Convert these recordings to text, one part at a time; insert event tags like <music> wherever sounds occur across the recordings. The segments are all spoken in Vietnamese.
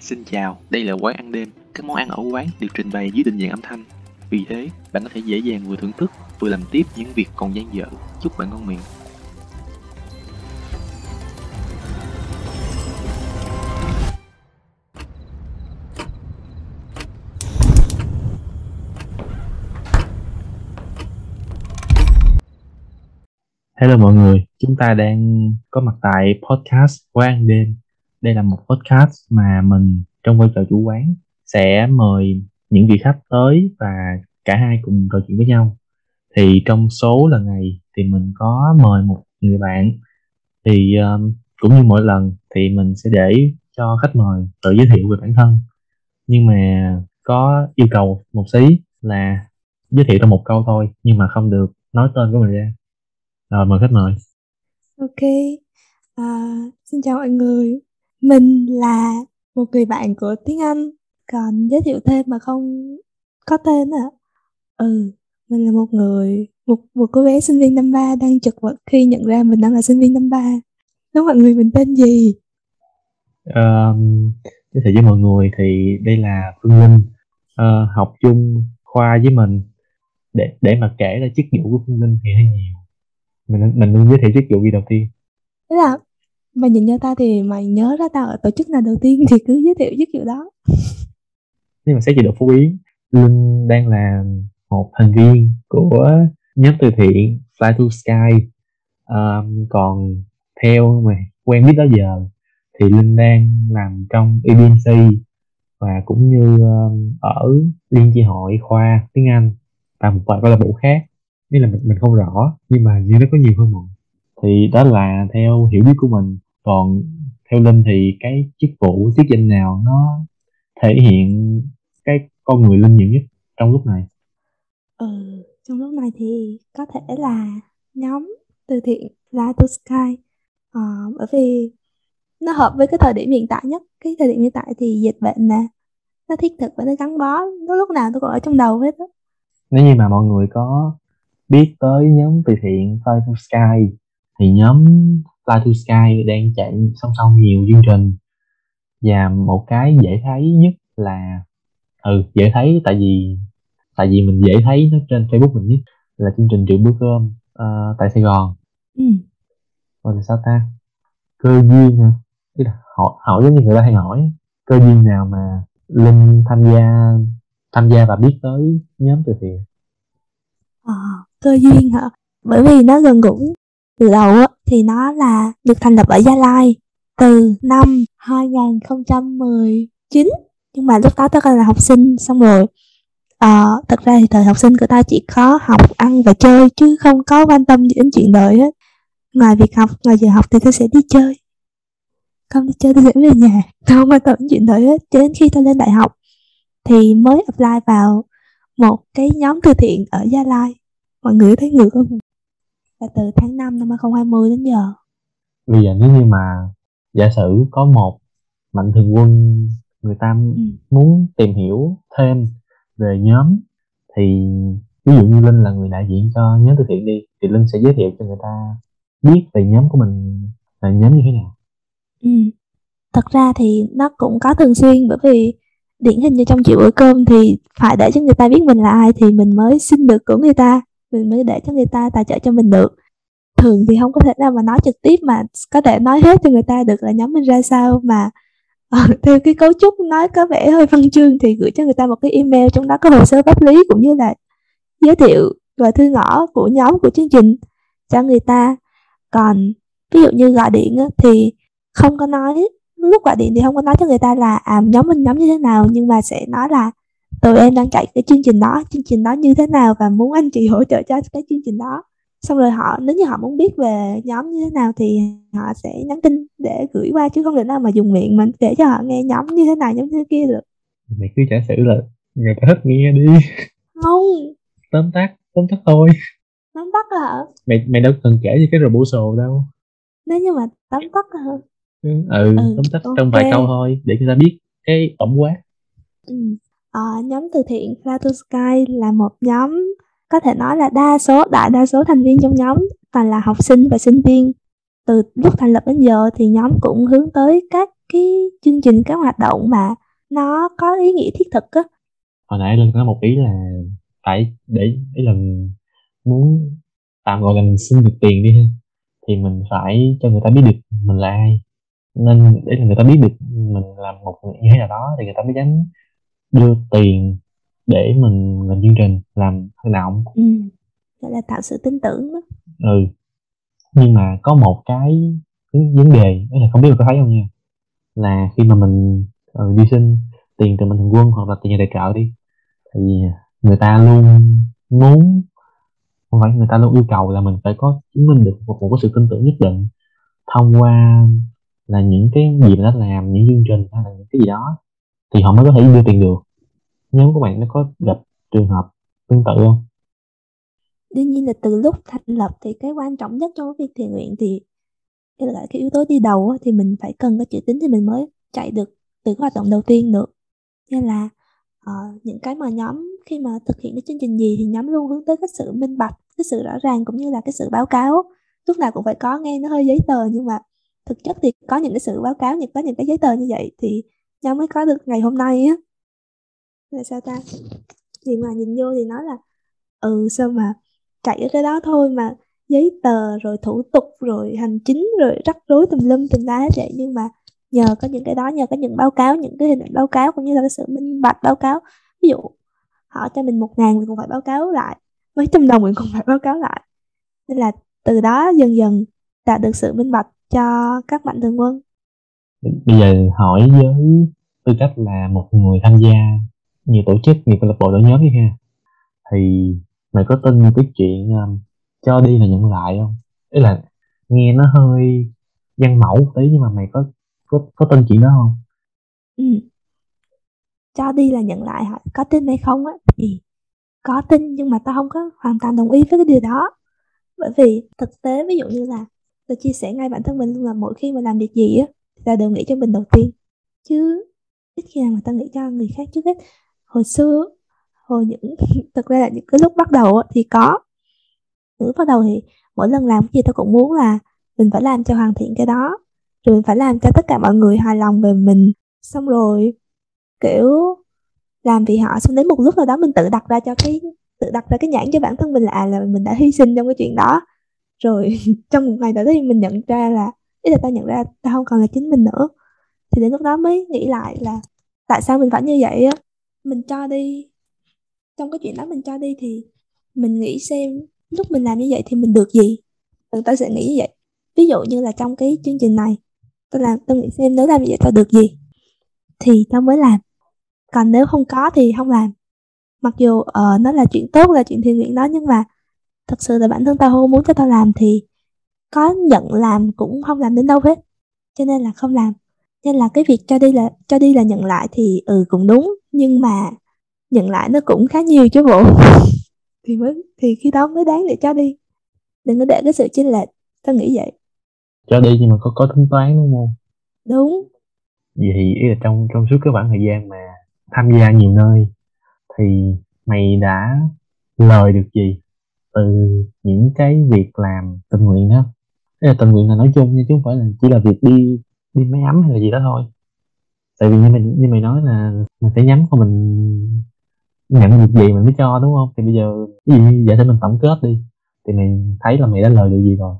Xin chào, đây là quán ăn đêm. Các món ăn ở quán được trình bày dưới định dạng âm thanh. Vì thế, bạn có thể dễ dàng vừa thưởng thức, vừa làm tiếp những việc còn dang dở. Chúc bạn ngon miệng. Hello mọi người, chúng ta đang có mặt tại podcast Quán ăn đêm. Đây là một podcast mà mình trong vai trò chủ quán sẽ mời những vị khách tới và cả hai cùng trò chuyện với nhau. Thì trong số lần này thì mình có mời một người bạn. Thì um, cũng như mỗi lần thì mình sẽ để cho khách mời tự giới thiệu về bản thân. Nhưng mà có yêu cầu một xí là giới thiệu trong một câu thôi nhưng mà không được nói tên của mình ra. Rồi mời khách mời. Ok, à, xin chào mọi người. Mình là một người bạn của tiếng Anh, còn giới thiệu thêm mà không có tên à. Ừ, mình là một người, một một cô bé sinh viên năm ba đang chật vật khi nhận ra mình đang là sinh viên năm ba. Đó mọi người mình tên gì? um, giới thiệu với mọi người thì đây là Phương Linh Ờ, học chung khoa với mình để để mà kể ra chức vụ của Phương Linh thì hơi nhiều mình mình nên giới thiệu chức vụ gì đầu tiên Thế là mày nhìn như tao thì mày nhớ ra tao ở tổ chức nào đầu tiên thì cứ giới thiệu chức vụ đó. nhưng mà xét về độ phổ biến Linh đang là một thành viên của nhóm từ thiện Fly to Sky um, còn theo mà quen biết đó giờ thì Linh đang làm trong ebnc và cũng như um, ở liên chi hội khoa tiếng Anh và một vài câu lạc bộ khác nên là mình mình không rõ nhưng mà như nó có nhiều hơn một thì đó là theo hiểu biết của mình. Còn theo Linh thì cái chức vụ chức danh nào nó thể hiện cái con người Linh nhiều nhất trong lúc này? Ừ, trong lúc này thì có thể là nhóm từ thiện Fly to Sky. Ờ, bởi vì nó hợp với cái thời điểm hiện tại nhất. Cái thời điểm hiện tại thì dịch bệnh nè nó thiết thực và nó gắn bó. Nó lúc nào tôi còn ở trong đầu hết á. Nếu như mà mọi người có biết tới nhóm từ thiện Fly to Sky thì nhóm Fly to Sky đang chạy song song nhiều chương trình và một cái dễ thấy nhất là ừ dễ thấy tại vì tại vì mình dễ thấy nó trên Facebook mình nhất là chương trình triệu bữa cơm ờ, tại Sài Gòn. Ừ. rồi là sao ta? Cơ duyên hả? Ý là hỏi hỏi giống như người ta hay hỏi cơ duyên nào mà Linh tham gia tham gia và biết tới nhóm từ thiện? Ờ, cơ duyên hả? Bởi vì nó gần gũi từ đầu thì nó là được thành lập ở Gia Lai từ năm 2019 nhưng mà lúc đó tao còn là học sinh xong rồi uh, thật ra thì thời học sinh của tao chỉ có học ăn và chơi chứ không có quan tâm đến chuyện đời hết. Ngoài việc học ngoài giờ học thì tao sẽ đi chơi. Không đi chơi tao sẽ về nhà. <laughs> Tao không quan tâm đến chuyện đời hết. Cho đến khi tao lên đại học thì mới apply vào một cái nhóm từ thiện ở Gia Lai. Mọi người thấy ngược không? Là từ tháng 5 năm 2020 đến giờ bây giờ nếu như mà giả sử có một mạnh thường quân người ta ừ. muốn tìm hiểu thêm về nhóm thì ví dụ như Linh là người đại diện cho nhóm từ thiện đi thì Linh sẽ giới thiệu cho người ta biết về nhóm của mình là nhóm như thế nào Ừ. Thật ra thì nó cũng có thường xuyên bởi vì điển hình như trong chuyện bữa cơm thì phải để cho người ta biết mình là ai thì mình mới xin được của người ta mình mới để cho người ta tài trợ cho mình được. Thường thì không có thể nào mà nói trực tiếp mà có thể nói hết cho người ta được là nhóm mình ra sao mà ờ, <laughs> theo cái cấu trúc nói có vẻ hơi văn chương thì gửi cho người ta một cái email trong đó có hồ sơ pháp lý cũng như là giới thiệu và thư ngõ của nhóm của chương trình cho người ta. Còn ví dụ như gọi điện thì không có nói lúc gọi điện thì không có nói cho người ta là à nhóm mình nhóm như thế nào nhưng mà sẽ nói là tụi em đang chạy cái chương trình đó chương trình đó như thế nào và muốn anh chị hỗ trợ cho cái chương trình đó. Xong rồi họ nếu như họ muốn biết về nhóm như thế nào thì họ sẽ nhắn tin để gửi qua chứ không thể nào mà dùng miệng mình để cho họ nghe nhóm như thế này nhóm như thế kia được. Mày cứ giả sử là người ta thích nghe đi. Không. Tóm tắt tóm tắt thôi. Tóm tắt hả? Mày mày đâu cần kể gì cái proposal đâu. Nếu như mà tóm tắt hả? Ừ, ừ Ừ, tóm tắt trong vài câu thôi để người ta biết cái tổng quát. Ừ uh, nhóm từ thiện Fly to Sky là một nhóm có thể nói là đa số đại đa số thành viên trong nhóm toàn là học sinh và sinh viên. Từ lúc thành lập đến giờ thì nhóm cũng hướng tới các cái chương trình các hoạt động mà nó có ý nghĩa thiết thực á. Hồi nãy linh có một ý là phải để ý là muốn tạm gọi là mình xin được tiền đi ha. Thì mình phải cho người ta biết được mình là ai. Nên để là người ta biết được mình làm một người như thế nào đó thì người ta mới dám đưa tiền để mình làm chương trình làm hoạt động ừ. gọi là tạo sự tin tưởng đó ừ nhưng mà có một cái, cái vấn đề đó là không biết là có thấy không nha là khi mà mình uh, đi xin tiền từ mạnh thường quân hoặc là tiền nhà tài trợ đi thì người ta luôn muốn không phải người ta luôn yêu cầu là mình phải có chứng minh được một, một cái sự tin tưởng nhất định thông qua là những cái gì mà đã làm những chương trình hay là những cái gì đó thì họ mới có thể đưa tiền được. Nhóm của bạn nó có gặp trường hợp tương tự không? Đương nhiên là từ lúc thành lập thì cái quan trọng nhất trong việc thiện nguyện thì cái là cái yếu tố đi đầu thì mình phải cần có chữ tín thì mình mới chạy được từ cái hoạt động đầu tiên được. Nên là uh, những cái mà nhóm khi mà thực hiện cái chương trình gì thì nhóm luôn hướng tới cái sự minh bạch cái sự rõ ràng cũng như là cái sự báo cáo. Lúc nào cũng phải có nghe nó hơi giấy tờ nhưng mà thực chất thì có những cái sự báo cáo những có những cái giấy tờ như vậy thì cháu mới có được ngày hôm nay á. Là sao ta? Thì mà nhìn vô thì nói là ừ sao mà chạy ở cái đó thôi mà giấy tờ rồi thủ tục rồi hành chính rồi rắc rối tùm lum tùm lá vậy nhưng mà nhờ có những cái đó, nhờ có những báo cáo, những cái hình ảnh báo cáo cũng như là cái sự minh bạch báo cáo. Ví dụ, họ cho mình một ngàn mình cũng phải báo cáo lại, mấy trăm đồng mình cũng phải báo cáo lại. Nên là từ đó dần dần đạt được sự minh bạch cho các mạnh thường quân bây giờ hỏi với tư cách là một người tham gia nhiều tổ chức nhiều câu lạc bộ đội nhóm đi ha. Thì mày có tin cái chuyện um, cho đi là nhận lại không? Ý là nghe nó hơi văn mẫu một tí nhưng mà mày có có có tin chuyện đó không? Ừ. cho đi là nhận lại hả? Có tin hay không á? Thì có tin nhưng mà tao không có hoàn toàn đồng ý với cái điều đó. Bởi vì thực tế ví dụ như là tôi chia sẻ ngay bản thân mình luôn là mỗi khi mà làm việc gì á là ta đều nghĩ cho mình đầu tiên. Chứ ít khi nào mà ta nghĩ cho người khác trước hết. Hồi xưa hồi những <laughs> thực ra là những cái lúc bắt đầu thì có. Những lúc bắt đầu thì mỗi lần làm cái gì tôi cũng muốn là mình phải làm cho hoàn thiện cái đó. Rồi mình phải làm cho tất cả mọi người hài lòng về mình. Xong rồi kiểu làm vì họ xong đến một lúc nào đó mình tự đặt ra cho cái tự đặt ra cái nhãn cho bản thân mình là à, là mình đã hy sinh trong cái chuyện đó. Rồi <laughs> trong một ngày đó thì mình nhận ra là ý là tao nhận ra tao không còn là chính mình nữa. Thì đến lúc đó mới nghĩ lại là tại sao mình phải như vậy á. Mình cho đi. Trong cái chuyện đó mình cho đi thì mình nghĩ xem lúc mình làm như vậy thì mình được gì. Ừ, Người ta sẽ nghĩ như vậy. Ví dụ như là trong cái chương trình này tôi làm tôi nghĩ xem nếu làm như vậy tao được gì. Thì tao mới làm. Còn nếu không có thì không làm. Mặc dù uh, nó là chuyện tốt là chuyện thiện nguyện đó nhưng mà thật sự là bản thân tao không muốn cho tao làm thì có nhận làm cũng không làm đến đâu hết cho nên là không làm. Nên là cái việc cho đi là cho đi là nhận lại thì ừ cũng đúng nhưng mà nhận lại nó cũng khá nhiều chứ bộ. <laughs> Thì mới thì khi đó mới đáng để cho đi. Đừng có để cái sự chênh lệch tao nghĩ vậy. Cho đi nhưng mà có có tính toán đúng không? Đúng. Vậy thì ý là trong trong suốt cái khoảng thời gian mà tham gia nhiều nơi thì mày đã lời được gì từ những cái việc làm tình nguyện đó Thế là tình nguyện là nói chung chứ không phải là chỉ là việc đi đi máy ấm hay là gì đó thôi. Tại vì như mày như mày nói là mình phải nhắm vào mình nhận được gì mình mới cho, đúng không? Thì bây giờ, ví dụ như vậy thì mình tổng kết đi, thì mình thấy là mày đã lời được gì rồi?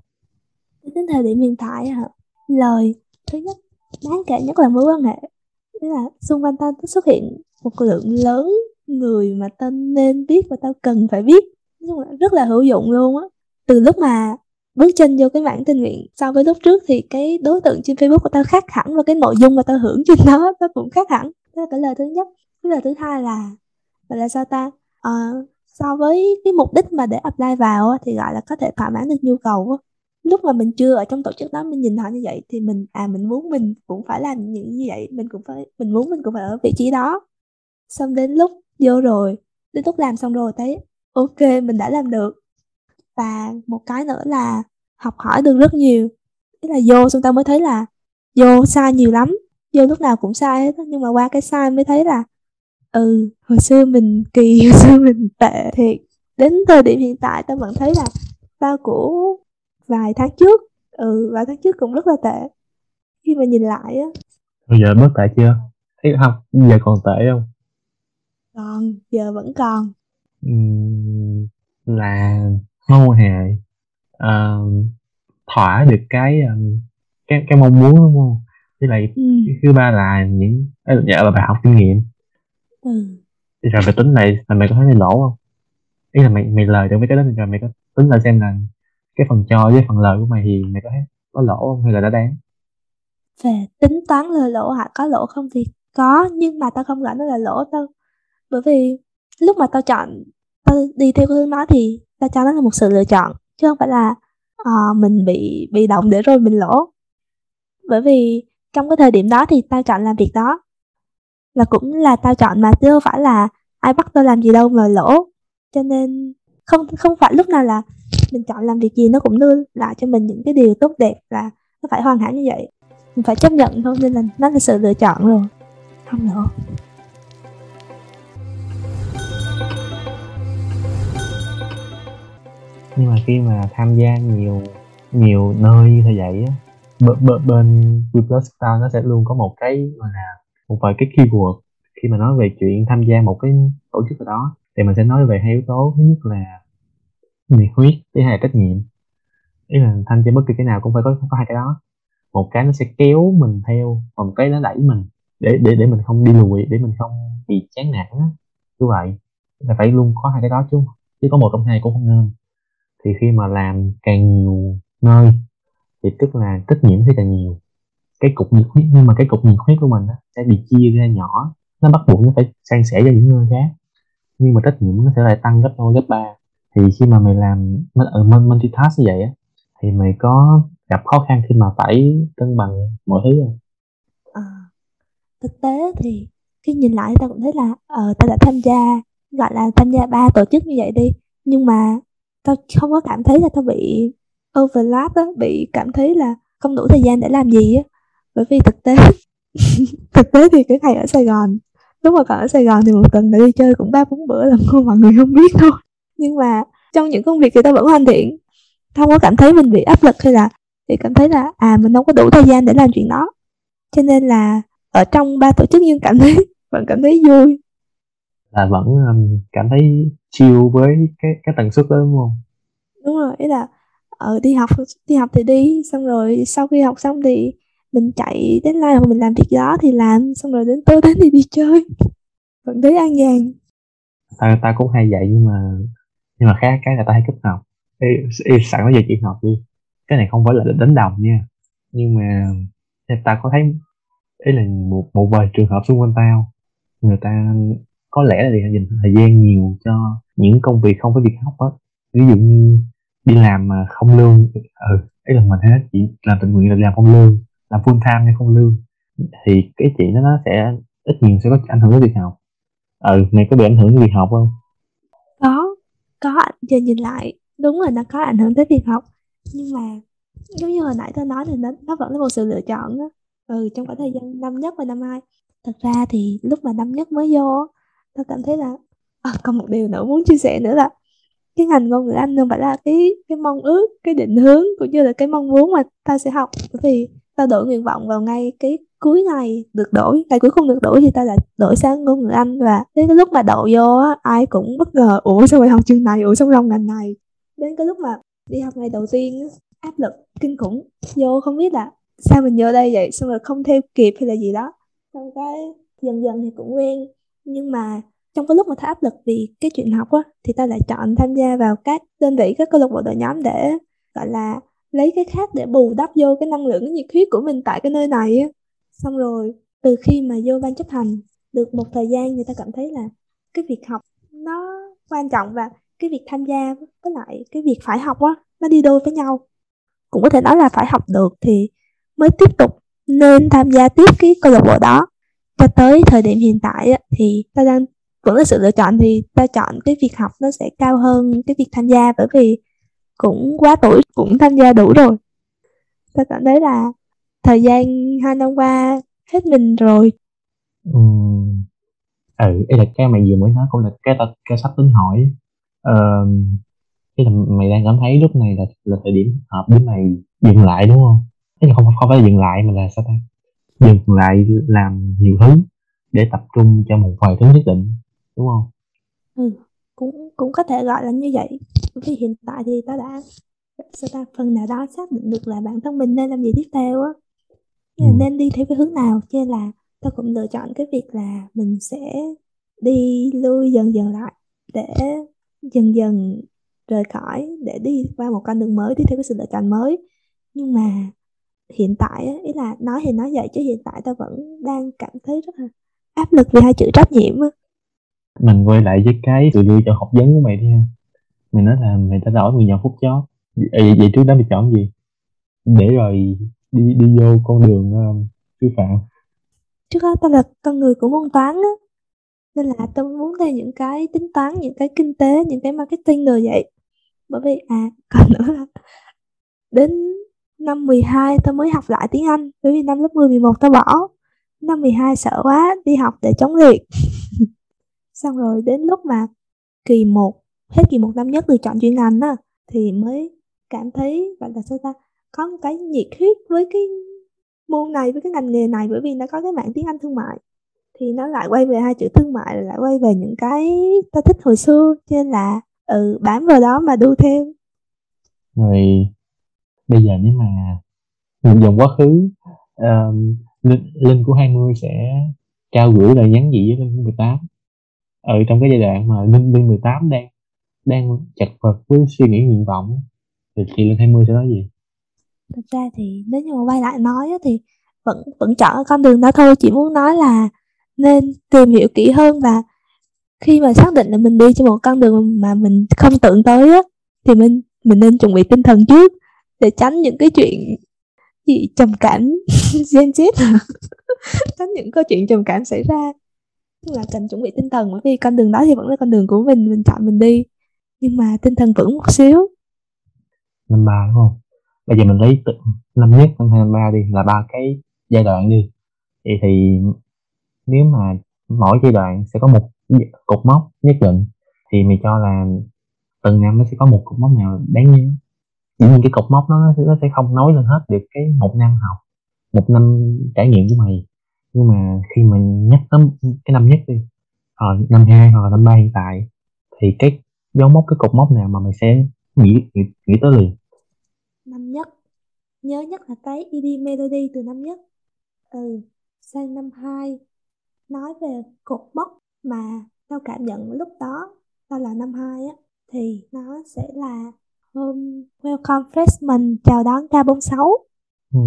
Đến thời điểm hiện tại hả? Lời, thứ nhất, đáng kể nhất là mối quan hệ. Tức là xung quanh tao xuất hiện một lượng lớn người mà tao nên biết và tao cần phải biết. Rất là hữu dụng luôn á. Từ lúc mà bước chân vô cái mảng tình nguyện. So với lúc trước thì cái đối tượng trên Facebook của tao khác hẳn và cái nội dung mà tao hưởng trên đó <laughs> nó cũng khác hẳn. Đó là cái lời thứ nhất. Cái lời thứ hai là là sao ta? À, so với cái mục đích mà để apply vào thì gọi là có thể thỏa mãn được nhu cầu lúc mà mình chưa ở trong tổ chức đó mình nhìn họ như vậy thì mình à mình muốn mình cũng phải làm những như vậy. Mình cũng phải mình muốn mình cũng phải ở vị trí đó. Xong đến lúc vô rồi đến lúc làm xong rồi thấy ok mình đã làm được. Và một cái nữa là học hỏi được rất nhiều. Thế là vô xong tao mới thấy là vô sai nhiều lắm. Vô lúc nào cũng sai hết nhưng mà qua cái sai mới thấy là ừ hồi xưa mình kỳ <laughs> hồi xưa mình tệ thiệt. Đến thời điểm hiện tại tao vẫn thấy là tao của vài tháng trước ừ và tháng trước cũng rất là tệ. Khi mà nhìn lại á. Bây giờ bớt tệ chưa? Thấy không? Giờ còn tệ không? Còn giờ vẫn còn. Ừm, là mối quan ờ, thỏa được cái ừm, cái cái mong muốn đúng không? Với lại ừ. thứ ba là những là dạ là bài học kinh nghiệm. Ừ. Rồi mày tính lại là mày có thấy mày lỗ không? Ý là mày mày lời được mấy cái đó rồi mày có tính lại xem là cái phần cho với phần lời của mày thì mày có thấy có lỗ không hay là đã đáng? Về tính toán lời lỗ hả? Có lỗ không thì có nhưng mà tao không gọi nó là lỗ đâu bởi vì lúc mà tao chọn tao đi theo cái hướng đó thì tao cho nó là một sự lựa chọn chứ không phải là uh, mình bị bị động để rồi mình lỗ. Bởi vì trong cái thời điểm đó thì tao chọn làm việc đó. Là cũng là tao chọn mà chứ không phải là ai bắt tao làm gì đâu mà lỗ. Cho nên không không phải lúc nào là mình chọn làm việc gì nó cũng đưa lại cho mình những cái điều tốt đẹp là nó phải hoàn hảo như vậy. Mình phải chấp nhận thôi nên là nó là sự lựa chọn rồi. Không nữa. Nhưng mà khi mà tham gia nhiều nhiều nơi như thế vậy á b- bên, bên We Plus Style nó sẽ luôn có một cái gọi là một vài cái keyword. Khi mà nói về chuyện tham gia một cái tổ chức nào đó thì mình sẽ nói về hai yếu tố. Thứ nhất là nhiệt huyết thứ hai là trách nhiệm. Ý là tham gia bất kỳ cái nào cũng phải có có hai cái đó. Một cái nó sẽ kéo mình theo còn một cái nó đẩy mình để để để mình không đi lùi để mình không bị chán nản á. Như vậy. Là phải luôn có hai cái đó chứ chứ có một trong hai cũng không nên thì khi mà làm càng nhiều nơi thì tức là trách nhiệm sẽ càng nhiều. Cái cục nhiệt huyết nhưng mà cái cục nhiệt huyết của mình đó sẽ bị chia ra nhỏ. Nó bắt buộc nó phải san sẻ cho những nơi khác. Nhưng mà trách nhiệm nó sẽ lại tăng gấp đôi gấp ba. Thì khi mà mày làm ở ờ, multitask như vậy á thì mày có gặp khó khăn khi mà phải cân bằng mọi thứ không? À, thực tế thì khi nhìn lại ta cũng thấy là ờ tao đã tham gia gọi là tham gia ba tổ chức như vậy đi. Nhưng mà tao không có cảm thấy là tao bị overlap á bị cảm thấy là không đủ thời gian để làm gì á. Bởi vì thực tế <laughs> thực tế thì cái ngày ở Sài Gòn lúc mà còn ở Sài Gòn thì một tuần đi chơi cũng ba bốn bữa là <laughs> mọi người không biết thôi. Nhưng mà trong những công việc thì tao vẫn hoàn thiện. Không có cảm thấy mình bị áp lực hay là thì cảm thấy là à mình không có đủ thời gian để làm chuyện đó. Cho nên là ở trong ba tổ chức nhưng cảm thấy <laughs> vẫn cảm thấy vui. Là vẫn um, cảm thấy chill với cái cái tần suất đó đúng không? Đúng rồi ý là ở đi học đi học thì đi xong rồi sau khi học xong thì mình chạy đến live hoặc mình làm việc đó thì làm xong rồi đến tối đến thì đi chơi. <laughs> Vẫn thấy an nhàn. Ta ta cũng hay vậy nhưng mà nhưng mà khác cái là ta hay cúp học Ê, ê, sẵn nói về chuyện học đi. Cái này không phải là đánh đồng nha. Nhưng mà ta có thấy ấy là một một vài trường hợp xung quanh tao người ta có lẽ là dành thời gian nhiều cho những công việc không phải việc học á. Ví dụ như đi làm mà không lương ừ ấy là mình hết chỉ làm tình nguyện là làm không lương làm full time hay không lương thì cái chuyện đó nó sẽ ít nhiều sẽ có ảnh hưởng đến việc học. Ừ mày có bị ảnh hưởng đến việc học không? Có có giờ nhìn lại đúng là nó có ảnh hưởng tới việc học. Nhưng mà giống như hồi nãy tôi nói thì nó, nó vẫn là một sự lựa chọn đó ừ trong khoảng thời gian năm nhất và năm hai. Thật ra thì lúc mà năm nhất mới vô tôi cảm thấy là à, còn một điều nữa muốn chia sẻ nữa là cái ngành ngôn ngữ Anh không phải là cái cái mong ước cái định hướng cũng như là cái mong muốn mà ta sẽ học. Bởi vì ta đổi nguyện vọng vào ngay cái cuối ngày được đổi ngày cuối không được đổi thì ta lại đổi sang ngôn ngữ Anh và đến cái lúc mà đậu vô á ai cũng bất ngờ ủa sao mày học trường này? Ủa sao lòng ngành này? Đến cái lúc mà đi học ngày đầu tiên áp lực kinh khủng. Vô không biết là sao mình vô đây vậy xong rồi không theo kịp hay là gì đó. Xong cái dần dần thì cũng quen nhưng mà trong cái lúc mà thấy áp lực vì cái chuyện học á, thì ta lại chọn tham gia vào các đơn vị, các câu lạc bộ đội nhóm để, gọi là, lấy cái khác để bù đắp vô cái năng lượng, cái nhiệt huyết của mình tại cái nơi này xong rồi, từ khi mà vô ban chấp hành, được một thời gian người ta cảm thấy là cái việc học nó quan trọng và cái việc tham gia với lại cái việc phải học á, nó đi đôi với nhau. Cũng có thể nói là phải học được thì mới tiếp tục nên tham gia tiếp cái câu lạc bộ đó cho tới thời điểm hiện tại thì ta đang vẫn là sự lựa chọn thì ta chọn cái việc học nó sẽ cao hơn cái việc tham gia bởi vì cũng quá tuổi cũng tham gia đủ rồi. Ta cảm thấy là thời gian hai năm qua hết mình rồi. Ừ ừ đây là cái mày vừa mới nói cũng là cái ta cái sắp tính hỏi. Ờ, cái là mày đang cảm thấy lúc này là là thời điểm hợp để mày dừng lại đúng không? Cái là không không phải dừng lại mà là sao ta? Dừng lại làm nhiều thứ để tập trung cho một vài thứ nhất định đúng không? Ừ cũng cũng có thể gọi là như vậy. Vì hiện tại thì tao đã sao ta phần nào đó xác định được là bản thân mình nên làm gì tiếp theo á. Ừ. nên đi theo cái hướng nào? Cho nên là tao cũng lựa chọn cái việc là mình sẽ đi lui dần dần lại để dần dần rời khỏi để đi qua một con đường mới đi theo cái sự lựa chọn mới. Nhưng mà hiện tại á, ý là nói thì nói vậy chứ hiện tại tao vẫn đang cảm thấy rất là áp lực vì hai chữ trách nhiệm á. Mình quay lại với cái sự lựa chọn học vấn của mày đi ha. Mày nói là mày đã đổi 10 nhầm phút chót vậy, vậy trước đó mày chọn gì? Để rồi đi đi vô con đường um, sư phạm. Trước đó tao là con người của môn toán á nên là tao muốn theo những cái tính toán những cái kinh tế những cái marketing rồi vậy. Bởi vì à còn nữa là đến năm 12 tao mới học lại tiếng Anh, bởi vì năm lớp 10 11 tao bỏ. Năm 12 sợ quá, đi học để chống liệt. <laughs> Xong rồi đến lúc mà kỳ 1 hết kỳ một năm nhất được chọn chuyên ngành á, thì mới cảm thấy gọi là sao ta, có một cái nhiệt huyết với cái môn này, với cái ngành nghề này, bởi vì nó có cái mạng tiếng Anh thương mại. Thì nó lại quay về hai chữ thương mại rồi lại quay về những cái ta thích hồi xưa, cho nên là ừ bám vào đó mà đu theo rồi bây giờ nếu mà một dòng quá khứ um, linh, linh của 20 sẽ trao gửi lời nhắn gì với linh 18 ở ừ, trong cái giai đoạn mà linh linh 18 đang đang chật vật với suy nghĩ nguyện vọng thì thì linh 20 sẽ nói gì? Thật ra thì nếu như mà quay lại nói thì vẫn vẫn chọn con đường đó thôi chỉ muốn nói là nên tìm hiểu kỹ hơn và khi mà xác định là mình đi trên một con đường mà mình không tưởng tới á thì mình mình nên chuẩn bị tinh thần trước để tránh những cái chuyện gì trầm cảm <laughs> gen z. <laughs> Tránh những câu chuyện trầm cảm xảy ra. Tức là cần chuẩn bị tinh thần bởi vì con đường đó thì vẫn là con đường của mình mình chọn mình đi. Nhưng mà tinh thần vững một xíu. Năm ba đúng không? Bây giờ mình lấy tự, năm nhất năm hai năm ba đi là ba cái giai đoạn đi. Thì thì nếu mà mỗi giai đoạn sẽ có một cột mốc nhất định thì mình cho là từng năm nó sẽ có một cột mốc nào đáng nhớ dĩ nhiên cái cột mốc nó nó sẽ không nói lên hết được cái một năm học một năm trải nghiệm của mày. Nhưng mà khi mà nhắc tới cái năm nhất đi hoặc năm hai hoặc là năm ba hiện tại thì cái dấu mốc cái cột mốc nào mà mày sẽ nghĩ nghĩ, nghĩ tới liền? Năm nhất. Nhớ nhất là cái ED Melody từ năm nhất. Ừ sang năm hai. Nói về cột mốc mà tao cảm nhận lúc đó tao là năm hai á thì nó sẽ là hôm welcome freshman chào đón K46 ừ.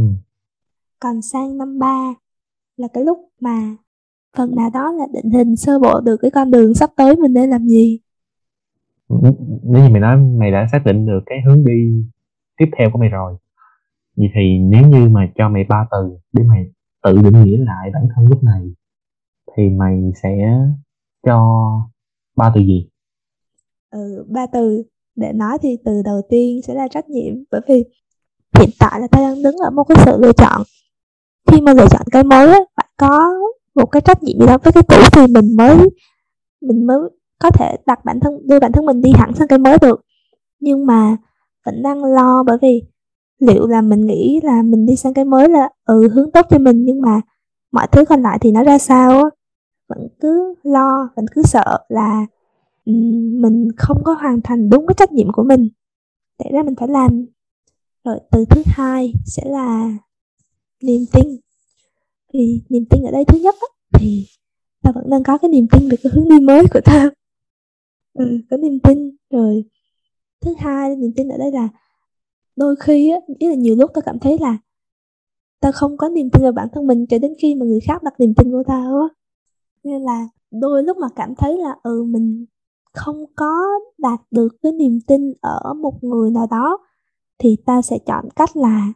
còn sang năm ba là cái lúc mà phần nào đó là định hình sơ bộ được cái con đường sắp tới mình nên làm gì. Nếu như mày nói mày đã xác định được cái hướng đi tiếp theo của mày rồi vậy thì nếu như mà cho mày ba từ để mày tự định nghĩa lại bản thân lúc này thì mày sẽ cho ba từ gì? Ừ ba từ để nói thì từ đầu tiên sẽ là trách nhiệm, bởi vì hiện tại là ta đang đứng ở một cái sự lựa chọn. Khi mà lựa chọn cái mới á, phải có một cái trách nhiệm gì đó với cái cũ thì mình mới mình mới có thể đặt bản thân, đưa bản thân mình đi hẳn sang cái mới được. Nhưng mà vẫn đang lo bởi vì liệu là mình nghĩ là mình đi sang cái mới là ừ hướng tốt cho mình, nhưng mà mọi thứ còn lại thì nó ra sao á? Vẫn cứ lo, vẫn cứ sợ là mình không có hoàn thành đúng cái trách nhiệm của mình. Để ra mình phải làm. Rồi từ thứ hai sẽ là niềm tin. Thì niềm tin ở đây thứ nhất á, thì ta vẫn đang có cái niềm tin về cái hướng đi mới của ta. <laughs> Ừ, có niềm tin. Rồi thứ hai niềm tin ở đây là đôi khi á ý là nhiều lúc ta cảm thấy là ta không có niềm tin vào bản thân mình cho đến khi mà người khác đặt niềm tin vào ta á. Nên là đôi lúc mà cảm thấy là ừ mình không có đạt được cái niềm tin ở một người nào đó thì ta sẽ chọn cách là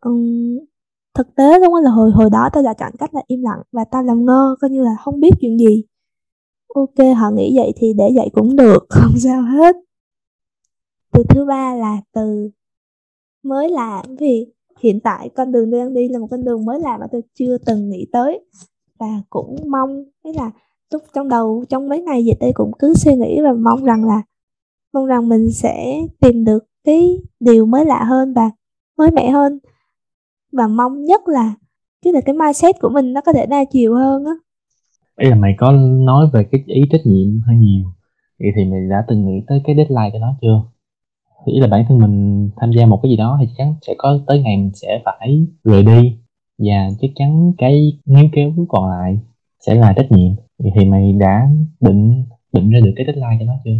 um, thực tế luôn là hồi hồi đó ta đã chọn cách là im lặng và ta làm ngơ coi như là không biết chuyện gì. Ok họ nghĩ vậy thì để vậy cũng được <laughs> không sao hết. Từ thứ ba là từ mới làm vì hiện tại con đường tôi đang đi là một con đường mới làm mà tôi chưa từng nghĩ tới. Và cũng mong thế là lúc trong đầu, trong mấy ngày dịch đây cũng cứ suy nghĩ và mong rằng là, mong rằng mình sẽ tìm được cái điều mới lạ hơn và mới mẻ hơn. Và mong nhất là chứ là cái mindset của mình nó có thể đa chiều hơn á. Ý là mày có nói về cái ý trách nhiệm hơi nhiều. Vậy thì mày đã từng nghĩ tới cái deadline cho nó chưa? Ý là bản thân mình tham gia một cái gì đó thì chắc chắn sẽ có tới ngày mình sẽ phải rời đi. Và chắc chắn cái níu kéo còn lại sẽ là trách nhiệm vậy thì mày đã định định ra được cái deadline cho nó chưa?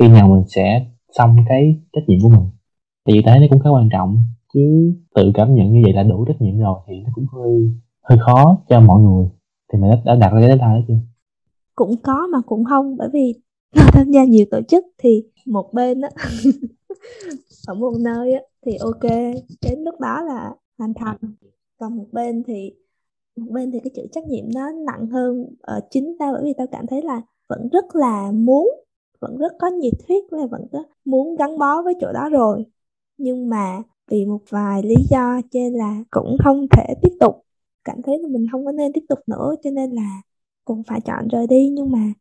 Khi nào mình sẽ xong cái trách nhiệm của mình? Thì thế nó cũng khá quan trọng chứ tự cảm nhận như vậy là đủ trách nhiệm rồi thì nó cũng hơi hơi khó cho mọi người. Thì mày đã, đã đặt ra cái deadline đó chưa? Cũng có mà cũng không bởi vì <laughs> tham gia nhiều tổ chức thì một bên á <laughs> ở một nơi á thì ok đến lúc đó là hoàn thành. Còn một bên thì một bên thì cái chữ trách nhiệm nó nặng hơn ở chính tao, bởi vì tao cảm thấy là vẫn rất là muốn, vẫn rất có nhiệt huyết và vẫn rất muốn gắn bó với chỗ đó rồi. Nhưng mà vì một vài lý do cho nên là cũng không thể tiếp tục, cảm thấy là mình không có nên tiếp tục nữa, cho nên là cũng phải chọn rời đi. Nhưng mà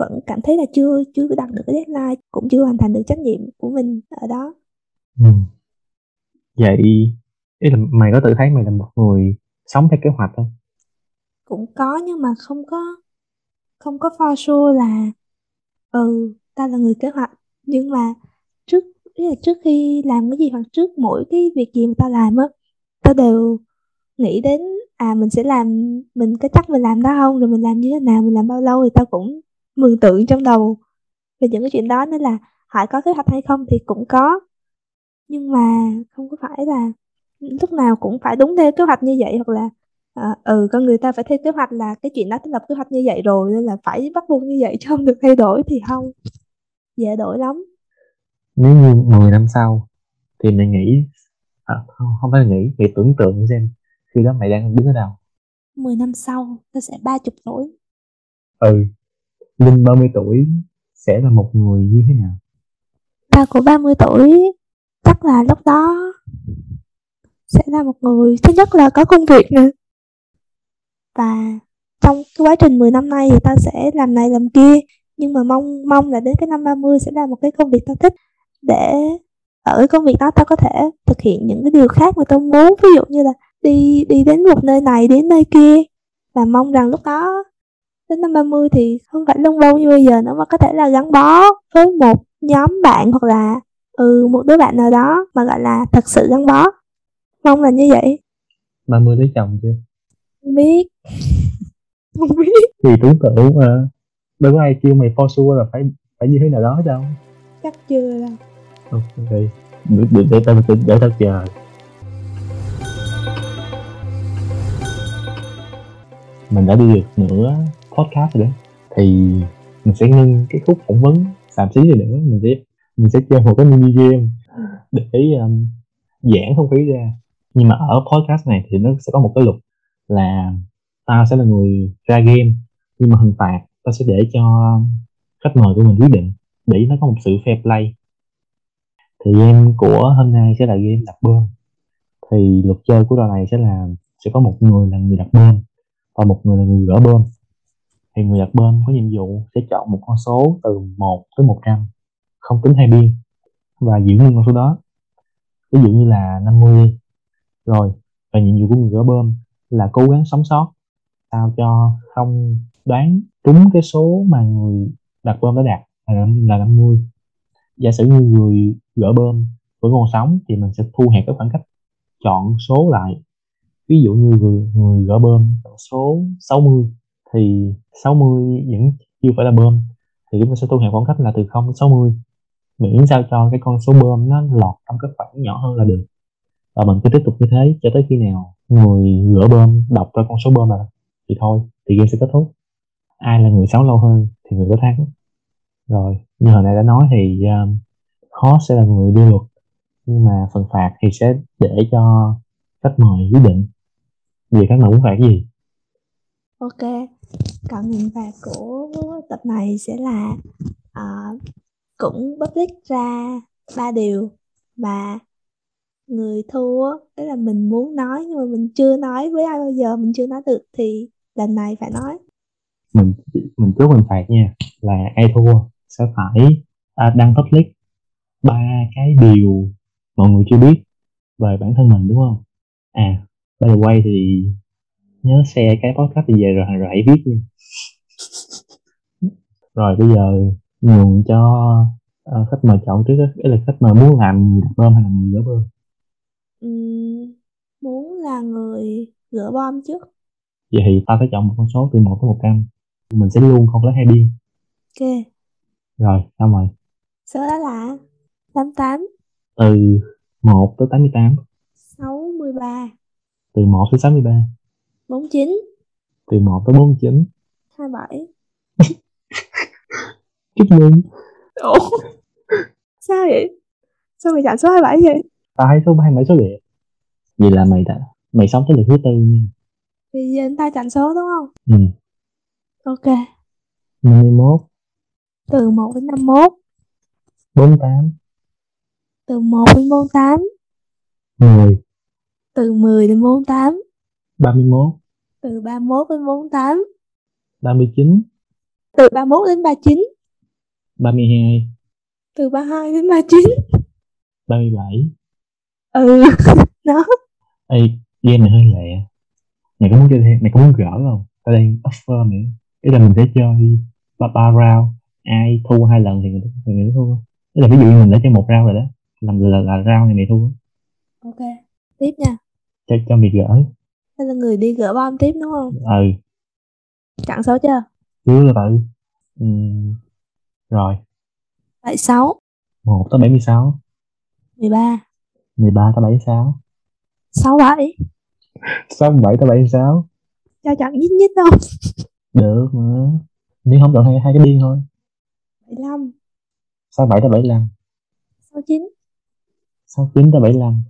vẫn cảm thấy là chưa chưa đạt được cái deadline, cũng chưa hoàn thành được trách nhiệm của mình ở đó. Ừ. vậy ý là mày có tự thấy mày là một người sống theo kế hoạch không cũng có nhưng mà không có không có for sure là ừ ta là người kế hoạch. Nhưng mà trước, ý là trước khi làm cái gì hoặc trước mỗi cái việc gì mà ta làm á, ta đều nghĩ đến à mình sẽ làm, mình có chắc mình làm đó không? Rồi mình làm như thế nào? Mình làm bao lâu thì tao cũng mường tượng trong đầu về những cái chuyện đó. Nên là hỏi có kế hoạch hay không thì cũng có. Nhưng mà không có phải là lúc nào cũng phải đúng theo kế hoạch như vậy hoặc là à, ừ con người ta phải theo kế hoạch là cái chuyện đó lập kế hoạch như vậy rồi nên là phải bắt buộc như vậy chứ không được thay đổi thì không. Dễ đổi lắm. Nếu như 10 năm sau thì mày nghĩ à, không, không phải nghĩ mày tưởng tượng xem khi đó mày đang đứng ở đâu. 10 năm sau ta sẽ ba chục tuổi. Ừ Linh 30 tuổi sẽ là một người như thế nào? Ta của 30 tuổi chắc là lúc đó sẽ là một người thứ nhất là có công việc nè. Và trong cái quá trình 10 năm nay thì ta sẽ làm này làm kia, nhưng mà mong mong là đến cái năm 30 sẽ là một cái công việc tao thích. Để ở cái công việc đó tao có thể thực hiện những cái điều khác mà tao muốn, ví dụ như là đi đi đến một nơi này, đến nơi kia. Và mong rằng lúc đó, đến năm 30 thì không phải lông bông như bây giờ nữa mà có thể là gắn bó với một nhóm bạn hoặc là ừ một đứa bạn nào đó mà gọi là thật sự gắn bó mong là như vậy. 30 lấy chồng chưa? Không biết. <laughs> Không biết. Thì tưởng tượng mà. Đâu có ai kêu mày for sure là phải phải như thế nào đó đâu. Chắc chưa đâu. Ok. Để để, để tao để, để tao chờ. Mình đã đi được nửa podcast rồi đấy thì mình sẽ ngưng cái khúc phỏng vấn tạm xí rồi nữa. Mình sẽ mình sẽ chơi một cái mini game để um, giãn không khí ra nhưng mà ở podcast này thì nó sẽ có một cái luật là tao sẽ là người ra game, nhưng mà hình phạt tao sẽ để cho khách mời của mình quyết định để nó có một sự fair play. Thì game của hôm nay sẽ là game đặt bơm. Thì luật chơi của trò này sẽ là, sẽ có một người là người đặt bơm và một người là người gỡ bơm. Thì người đặt bơm có nhiệm vụ sẽ chọn một con số từ 1 tới 100 không tính hai biên, và giữ nguyên con số đó. Ví dụ như là 50 rồi và nhiệm vụ của người gỡ bơm là cố gắng sống sót. Sao cho không đoán trúng cái số mà người đặt bơm đã đạt là, là 50 giả sử như người gỡ bơm vẫn còn sống thì mình sẽ thu hẹp cái khoảng cách chọn số lại. Ví dụ như người, người gỡ bơm số 60 thì 60 vẫn chưa phải là bơm thì chúng ta sẽ thu hẹp khoảng cách là từ 0 đến 60 miễn sao cho cái con số bơm nó lọt trong cái khoảng nhỏ hơn là được và mình cứ tiếp tục như thế cho tới khi nào người gỡ bơm đọc ra con số bơm là thì thôi thì game sẽ kết thúc. Ai là người sống lâu hơn thì người đó thắng. Rồi như hồi nãy đã nói thì um, khó sẽ là người đưa luật nhưng mà phần phạt thì sẽ để cho khách mời quyết định vì các bạn muốn phạt gì. Ok còn hình phạt của tập này sẽ là uh, cũng public ra ba điều. Mà người thua đó là mình muốn nói nhưng mà mình chưa nói với ai bao giờ mình chưa nói được thì lần này phải nói. Mình mình trước mình phạt nha là ai thua sẽ phải à, đăng public ba cái điều mọi người chưa biết về bản thân mình đúng không? À by the way thì nhớ share cái podcast thì về rồi rồi hãy viết nha. Rồi bây giờ nhường cho uh, khách mời chọn trước đó là khách mời muốn làm người đặt bơm hay là người gỡ bơm? Ừm, muốn là người gỡ bom trước. Vậy thì ta sẽ chọn một con số từ 1 tới 100 mình sẽ luôn không lấy hai biên ok. Rồi xong rồi số đó là 88 từ 1 tới 88 63 từ 1 tới 63 49 từ 1 tới 49 27 chúc mừng. Ủa? Sao vậy? Sao mày chọn số 27 vậy? Tao thấy số 27 số đẹp vậy là mày đã mày sống tới lượt thứ tư nha. Vì giờ anh ta chọn số đúng không? ừ. Ok. 51 Từ 1 đến 51 48 Từ 1 đến 48 10 Từ 10 đến 48 31 Từ 31 đến 48 39 Từ 31 đến 39 32 Từ 32 đến 39 37 Ừ. <laughs> Đó. Ê, game này hơi lẹ. Mày có muốn chơi thêm, mày có muốn gỡ không? Tao đang offer mày. Ý là mình sẽ chơi ba, ba round. Ai thua hai lần thì người, thì người đó thua. Ý là ví dụ như mình đã chơi một round rồi đó. Làm là, là, là round này mày thua. Ok. Tiếp nha. Cho, cho mày gỡ. Đây là người đi gỡ bom tiếp đúng không? Ừ, Chọn số chưa? cứ từ từ Ừm, Rồi, 76 1 tới 76 13 13 tới 76 67 67 tới 76 Cho chọn nhít nhít không? Được mà. Nhưng không chọn hai, hai cái biên thôi. 75 67 tới 75 69 69 tới 75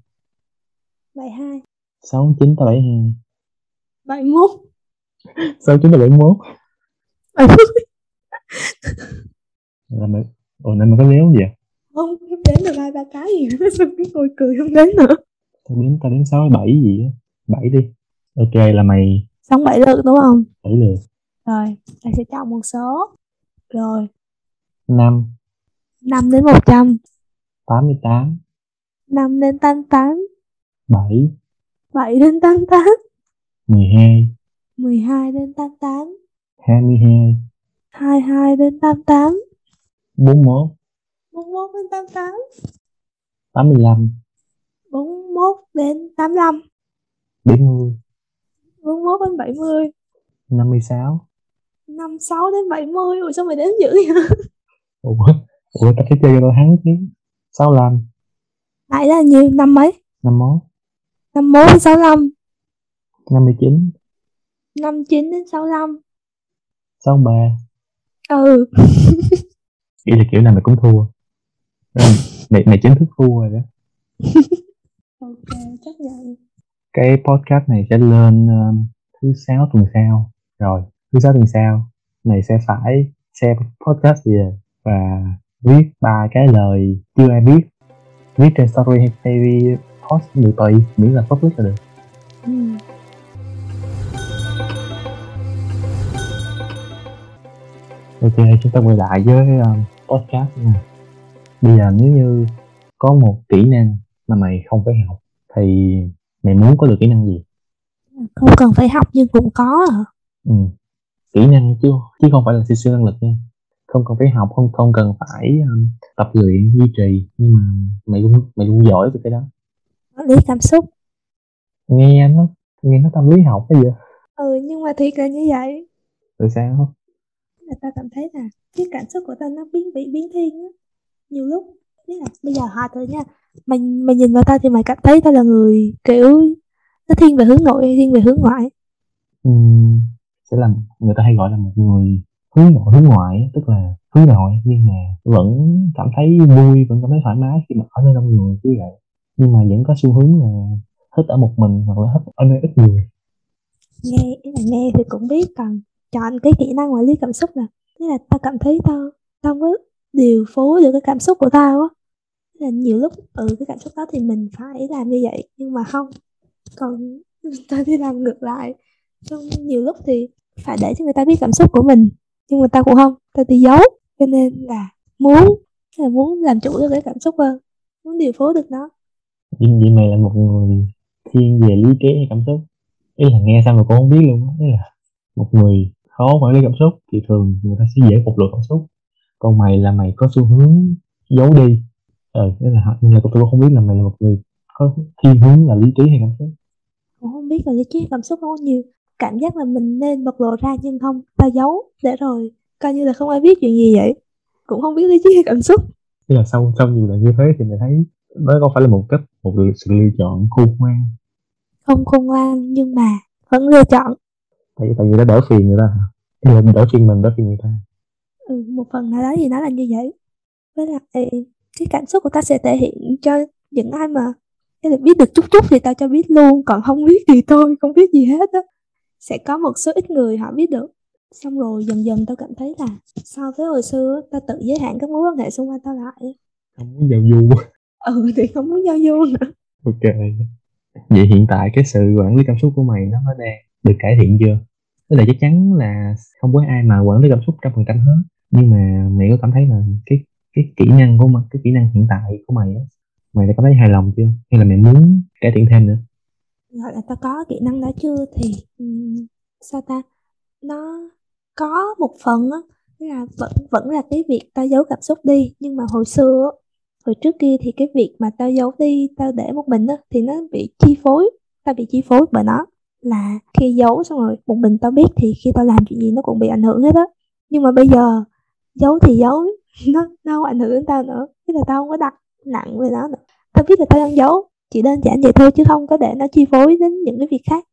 72 69 tới 72 71 69 tới 71 70 là mày ồ nên mày có đếm gì vậy? Không đến được hai ba cái gì nữa Sao cái ngồi cười không đến nữa. Tao đếm tao đếm sáu bảy gì á bảy đi. Ok là mày Xong 7 lượt đúng không? bảy lượt. Rồi Ta sẽ chọn một số. Rồi. Năm. 5 đến 100 tám mươi tám. 5 đến 88 bảy. 7 đến 88 mười hai. 12 đến 88 hai mươi hai. 22 đến 88 bốn mốt 41 đến 88 tám. Mươi lăm. 41 đến 85 bảy mươi. 41 đến 70 năm mươi sáu. 56 đến 70 Ủa sao mày đếm dữ vậy? <laughs> Ủa ủa tao phải chơi cho tao thắng chứ. Sáu lăm. Nãy là nhiều năm mấy? Năm mốt. 51 đến 65 năm mươi chín. 59 đến 65 sáu ba. Ừ. <laughs> Vậy là kiểu nào mày cũng thua <laughs> mày mày chính thức thua rồi đó. <laughs> Ok chấp nhận. Cái podcast này sẽ lên um, thứ sáu tuần sau. Rồi thứ sáu tuần sau mày sẽ phải xem podcast về và viết ba cái lời chưa ai biết. Viết trên story hay hay post được tùy miễn là public là được. Ừ. ok chúng ta quay lại với um, podcast nha bây giờ nếu như có một kỹ năng mà mày không phải học thì mày muốn có được kỹ năng gì? Không cần phải học nhưng cũng có hả ừ. kỹ năng chứ chứ không phải là siêu năng lực nha. Không cần phải học không không cần phải um, tập luyện duy trì nhưng mà mày luôn mày luôn giỏi về cái đó. Lý cảm xúc. Nghe nó nghe nó tâm lý học bây giờ Ừ nhưng mà thiệt là như vậy. Rồi sao? Là ta cảm thấy là cái cảm xúc của ta nó biến bị biến thiên á nhiều lúc tức là bây giờ hỏi thôi nha. Mày mày nhìn vào ta thì mày cảm thấy ta là người kiểu nó thiên về hướng nội hay thiên về hướng ngoại. Ừm, sẽ là người ta hay gọi là một người hướng nội hướng ngoại tức là hướng nội nhưng mà vẫn cảm thấy vui vẫn cảm thấy thoải mái khi mà ở nơi đông người như vậy. Nhưng mà vẫn có xu hướng là thích ở một mình hoặc là thích ở nơi ít người. Nghe ý là nghe thì cũng biết còn chọn cái kỹ năng quản lý cảm xúc là tức là ta cảm thấy tao tao không có điều phối được cái cảm xúc của tao á. Là nhiều lúc ừ cái cảm xúc đó thì mình phải làm như vậy nhưng mà không. Còn <laughs> tao đi làm ngược lại. Trong nhiều lúc thì phải để cho người ta biết cảm xúc của mình nhưng mà tao cũng không. Tao đi giấu cho nên là muốn là muốn làm chủ được cái cảm xúc hơn muốn điều phối được nó. Vậy, vậy mày là một người thiên về lý trí hay cảm xúc? Ý là nghe xong rồi cũng không biết luôn á. Ý là một người khó quản lý cảm xúc thì thường người ta sẽ dễ phục lộ cảm xúc còn mày là mày có xu hướng giấu đi. Ờ nên là nên là tôi không biết là mày là một người có thiên hướng là lý trí hay cảm xúc. Cũng không biết là lý trí cảm xúc có nhiều cảm giác là mình nên bộc lộ ra nhưng không ta giấu để rồi coi như là không ai biết chuyện gì vậy. Cũng không biết lý trí hay cảm xúc. Tức là sau sau nhiều lần như thế thì mày thấy đó có phải là một cách một sự lựa chọn khôn ngoan? Không khôn ngoan nhưng mà vẫn lựa chọn. Tại tại vì nó đỡ phiền người ta hả? Ý là đỡ phiền mình đỡ phiền người ta ừ, một phần nào đó thì nó là như vậy. Với lại cái cảm xúc của ta sẽ thể hiện cho những ai mà cái là biết được chút chút thì tao cho biết luôn còn không biết thì thôi không biết gì hết á. Sẽ có một số ít người họ biết được. Xong rồi dần dần tao cảm thấy là so với hồi xưa tao tự giới hạn các mối quan hệ xung quanh tao lại không muốn giao du ừ thì không muốn giao du nữa. Ok. Vậy hiện tại cái sự quản lý cảm xúc của mày nó đang được cải thiện chưa? Tức là chắc chắn là không có ai mà quản lý cảm xúc trăm phần trăm hết nhưng mà mày có cảm thấy là cái cái kỹ năng của mày cái kỹ năng hiện tại của mày á mày đã cảm thấy hài lòng chưa? Hay là mày muốn cải thiện thêm nữa? Gọi là tao có kỹ năng đó chưa thì um, sao ta? Nó có một phần á là vẫn vẫn là cái việc tao giấu cảm xúc đi. Nhưng mà hồi xưa hồi trước kia thì cái việc mà tao giấu đi tao để một mình á thì nó bị chi phối tao bị chi phối bởi nó. Là khi giấu xong rồi một mình tao biết thì khi tao làm chuyện gì nó cũng bị ảnh hưởng hết á. Nhưng mà bây giờ giấu thì giấu nó nó không ảnh hưởng đến tao nữa tức là tao không có đặt nặng về nó nữa. Tao biết là tao đang giấu chỉ đơn giản vậy thôi chứ không có để nó chi phối đến những cái việc khác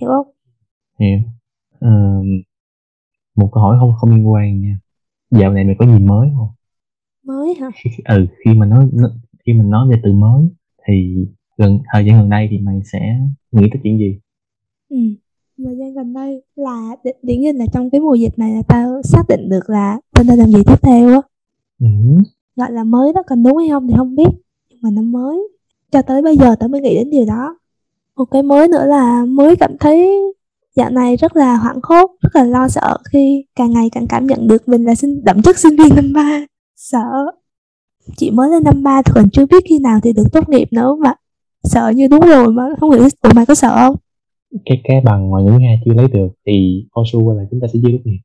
hiểu không? Hiểu. À, một câu hỏi không không liên quan nha. Dạo này mày có gì mới không? Mới hả? <laughs> Ừ khi mà nói khi mình nói về từ mới thì gần thời gian gần đây thì mày sẽ nghĩ tới chuyện gì? Ừ thời gian gần đây là điển hình là trong cái mùa dịch này là tao xác định được là tao nên làm gì tiếp theo á. Ừ. gọi là mới đó còn đúng hay không thì không biết nhưng mà nó mới. Cho tới bây giờ tao mới nghĩ đến điều đó. Một cái mới nữa là mới cảm thấy dạo này rất là hoảng hốt rất là lo sợ khi càng ngày càng cảm nhận được mình là sinh đậm chất sinh viên năm ba. Sợ. Chị mới lên năm ba thì còn chưa biết khi nào thì được tốt nghiệp nữa mà. Sợ như đúng rồi mà không hiểu tụi mày có sợ không cái cái bằng ngoài những hai chưa lấy được thì for sure là chúng ta sẽ chưa tốt nghiệp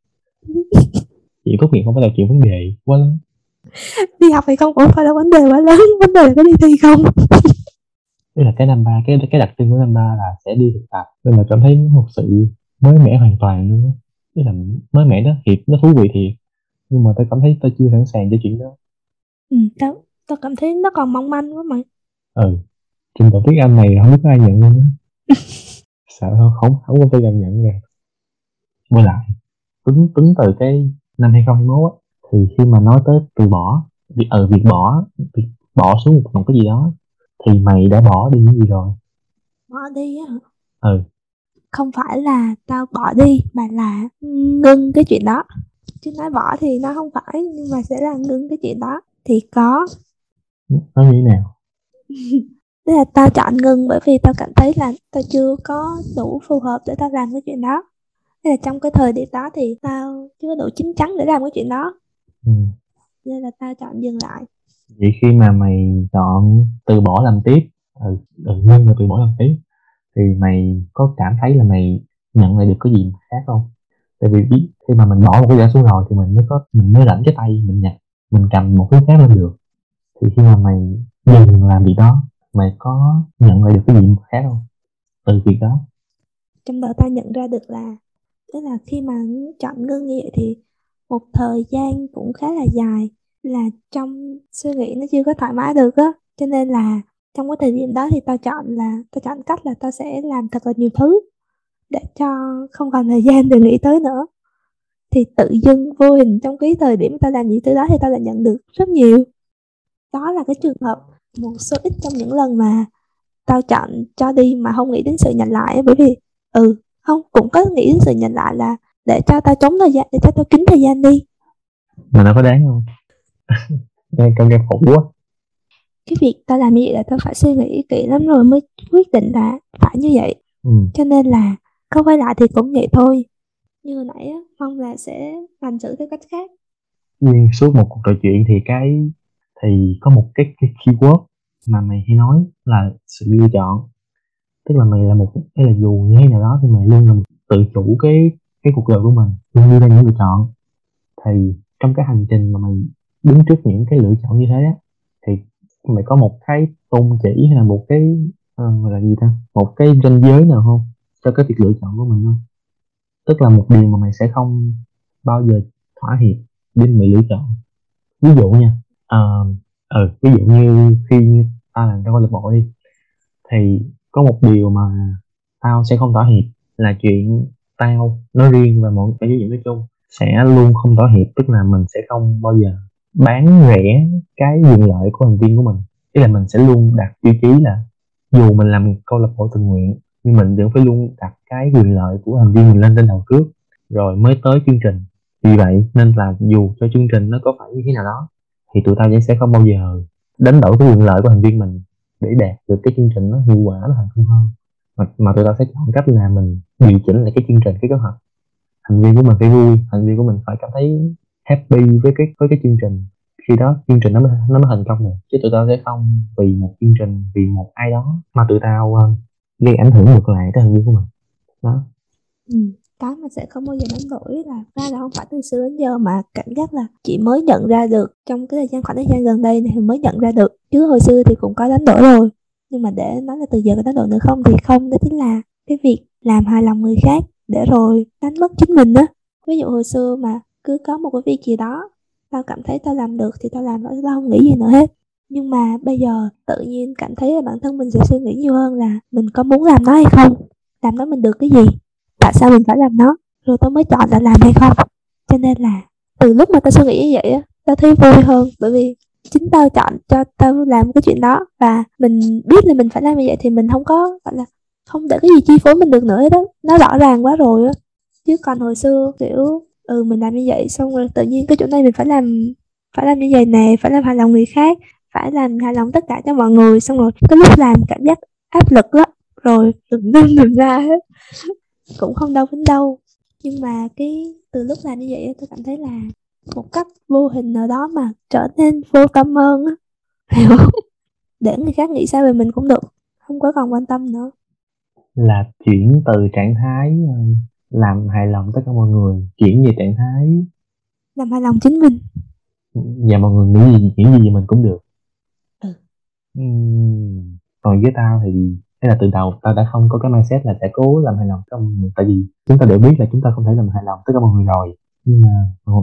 chuyện tốt nghiệp không phải là chuyện vấn đề quá lớn. Đi học hay không cũng phải là vấn đề quá lớn. Vấn đề là có đi thi không? Đây là cái năm ba cái cái đặc trưng của năm ba là sẽ đi thực tập. Nên là cảm thấy một sự mới mẻ hoàn toàn luôn á. Tức là mới mẻ đó thiệt nó thú vị thiệt. Nhưng mà tôi cảm thấy tôi chưa sẵn sàng cho chuyện đó. Ừ tao tao cảm thấy nó còn mong manh quá mày ừ. Trình độ tiếng anh này không biết ai nhận luôn á <laughs> sợ không không không có tôi cảm nhận rồi với lại tính tính từ cái năm 2021 á thì khi mà nói tới từ bỏ việc ở ừ, việc bỏ việc bỏ xuống một, một cái gì đó thì mày đã bỏ đi những gì rồi? Bỏ đi á ừ. Không phải là tao bỏ đi mà là ngưng cái chuyện đó. Chứ nói bỏ thì nó không phải nhưng mà sẽ là ngưng cái chuyện đó. Thì có. Nó như thế nào <laughs> Tức là tao chọn ngưng bởi vì tao cảm thấy là tao chưa có đủ phù hợp để tao làm cái chuyện đó Nên là trong cái thời điểm đó thì tao chưa đủ chín chắn để làm cái chuyện đó ừ. Nên là tao chọn dừng lại Vậy khi mà mày chọn từ bỏ làm tiếp ừ, ừ, ngưng là từ bỏ làm tiếp Thì mày có cảm thấy là mày nhận lại được cái gì khác không? Tại vì biết khi mà mình bỏ một cái gì xuống rồi thì mình mới có mình mới rảnh cái tay mình nhặt mình cầm một cái khác lên được thì khi mà mày dừng làm việc đó mày có nhận lại được cái gì khác không? Từ việc đó. Trong đó ta nhận ra được là, tức là khi mà chọn ngưng như vậy thì một thời gian cũng khá là dài là trong suy nghĩ nó chưa có thoải mái được á. Cho nên là trong cái thời điểm đó thì tao chọn là tao chọn cách là tao sẽ làm thật là nhiều thứ để cho không còn thời gian để nghĩ tới nữa. Thì tự dưng vô hình trong cái thời điểm tao làm những thứ đó thì tao lại nhận được rất nhiều. Đó là cái trường hợp một số ít trong những lần mà tao chọn cho đi mà không nghĩ đến sự nhận lại bởi vì ừ không cũng có nghĩ đến sự nhận lại là để cho tao chống thời gian để cho tao kính thời gian đi. Mà nó có đáng không? <laughs> Đang công game khổ quá. Cái việc tao làm như vậy là tao phải suy nghĩ kỹ lắm rồi mới quyết định là phải như vậy. Ừ. cho nên là có quay lại thì cũng vậy thôi. Như hồi nãy á mong là sẽ hành xử theo cách khác. Nhưng suốt một cuộc trò chuyện thì cái thì có một cái, cái keyword mà mày hay nói là sự lựa chọn. Tức là mày là một hay là dù như thế nào đó thì mày luôn là tự chủ cái cái cuộc đời của mình luôn đưa ra những lựa chọn. Thì trong cái hành trình mà mày đứng trước những cái lựa chọn như thế á thì mày có một cái tôn chỉ hay là một cái uh, gọi là gì ta? Một cái ranh giới nào không cho cái việc lựa chọn của mình không? Tức là một điều mà mày sẽ không bao giờ thỏa hiệp để mày lựa chọn. Ví dụ nha uh, ừ, ví dụ như khi ta làm trong câu lạc bộ đi thì có một điều mà tao sẽ không thỏa hiệp là chuyện tao nói riêng và mọi cái giáo nói chung sẽ luôn không thỏa hiệp tức là mình sẽ không bao giờ bán rẻ cái quyền lợi của thành viên của mình. Ý là mình sẽ luôn đặt tiêu chí là dù mình làm câu lạc bộ tình nguyện nhưng mình vẫn phải luôn đặt cái quyền lợi của thành viên mình lên trên đầu trước rồi mới tới chương trình. Vì vậy nên là dù cho chương trình nó có phải như thế nào đó thì tụi tao vẫn sẽ không bao giờ đánh đổi cái quyền lợi của thành viên mình để đạt được cái chương trình nó hiệu quả nó thành công hơn. Mà, mà tụi tao sẽ chọn cách là mình điều chỉnh lại cái chương trình cái kế hoạch. Thành viên của mình phải vui thành viên của mình phải cảm thấy happy với cái với cái chương trình. Khi đó chương trình nó mới nó mới thành công rồi chứ tụi tao sẽ không vì một chương trình vì một ai đó mà tụi tao uh, gây ảnh hưởng ngược lại tới thành viên của mình. Đó. Ừ cái mà sẽ không bao giờ đánh đổi, là ra là không phải từ xưa đến giờ mà cảm giác là chị mới nhận ra được. Trong cái thời gian, khoảng thời gian gần đây này mới nhận ra được. Chứ hồi xưa thì cũng có đánh đổi rồi. Nhưng mà để nói là từ giờ có đánh đổi nữa không thì không, đó chính là cái việc làm hài lòng người khác để rồi đánh mất chính mình á. Ví dụ hồi xưa mà cứ có một cái việc gì đó, tao cảm thấy tao làm được thì tao làm nó tao không nghĩ gì nữa hết. Nhưng mà bây giờ tự nhiên cảm thấy là bản thân mình sẽ suy nghĩ nhiều hơn là mình có muốn làm nó hay không? Làm nó mình được cái gì? Tại sao mình phải làm nó? Rồi tao mới chọn là làm hay không? Cho nên là từ lúc mà tao suy nghĩ như vậy á, tao thấy vui hơn. Bởi vì chính tao chọn cho tao làm cái chuyện đó và mình biết là mình phải làm như vậy thì mình không có, gọi là, không để cái gì chi phối mình được nữa đó nó rõ ràng quá rồi á. Chứ còn hồi xưa, kiểu ừ mình làm như vậy xong rồi tự nhiên cái chỗ này mình phải làm phải làm như vậy nè, phải làm hài lòng người khác, phải làm hài lòng tất cả cho mọi người. Xong rồi cái lúc làm cảm giác áp lực lắm rồi đừng nên đừng ra hết cũng không đâu đến đâu. Nhưng mà cái từ lúc làm như vậy tôi cảm thấy là một cách vô hình nào đó mà trở nên vô tâm hơn á. Hiểu <laughs> để người khác nghĩ sao về mình cũng được không có còn quan tâm nữa. Là chuyển từ trạng thái ờ, làm hài lòng tất cả mọi người chuyển về trạng thái làm hài lòng chính mình. Và mọi người nghĩ gì nghĩ gì về mình cũng được. Ừ. uhm, còn với tao thì hay là từ đầu ta đã không có cái mindset là sẽ cố làm hài lòng tất cả mọi người. Tại vì chúng ta đều biết là chúng ta không thể làm hài lòng tất cả mọi người rồi. Nhưng mà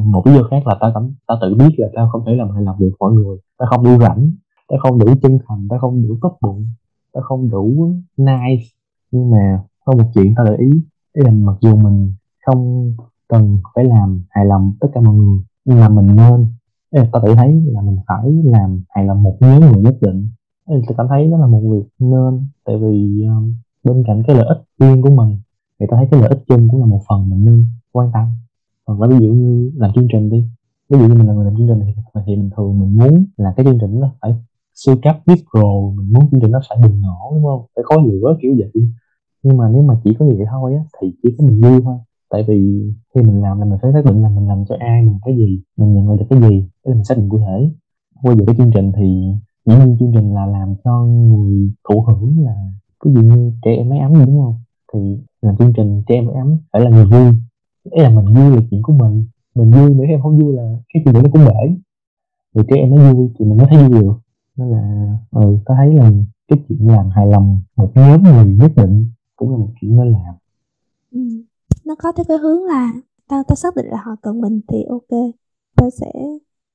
một lý do khác là ta cảm, ta tự biết là ta không thể làm hài lòng được mọi người. Ta không đủ rảnh, ta không đủ chân thành, ta không đủ tốt bụng, ta không đủ nice. Nhưng mà có một chuyện ta để ý là mặc dù mình không cần phải làm hài lòng tất cả mọi người, nhưng mà mình nên. Ta tự thấy là mình phải làm hài lòng một nhóm người nhất định tôi cảm thấy đó là một việc nên tại vì um, bên cạnh cái lợi ích riêng của mình thì ta thấy cái lợi ích chung cũng là một phần mình nên quan tâm. Ờ, Còn ví dụ như làm chương trình đi ví dụ như mình là người làm chương trình thì, thì mình thường mình muốn là cái chương trình nó phải siêu cấp viral mình muốn chương trình nó phải bùng nổ đúng không? Phải khói lửa kiểu vậy. Nhưng mà nếu mà chỉ có vậy thôi á thì chỉ có mình vui thôi. Tại vì khi mình làm là mình phải xác định là mình làm cho ai mình cái gì mình nhận lại được cái gì để mình xác định cụ thể. Quay về cái chương trình thì dĩ nhiên chương trình là làm cho người thụ hưởng là, ví dụ như trẻ em máy ấm đúng không? Thì làm chương trình trẻ em máy ấm phải là người vui. Ý là mình vui là chuyện của mình. Mình vui nếu em không vui là cái chuyện đó nó cũng bể. Rồi trẻ em nó vui thì mình mới thấy vui được. Nên là ừ tôi thấy là cái chuyện làm hài lòng một nhóm người nhất định cũng là một chuyện nên làm. Ừ. nó có theo cái hướng là tao tao xác định là họ cần mình thì ok, tao sẽ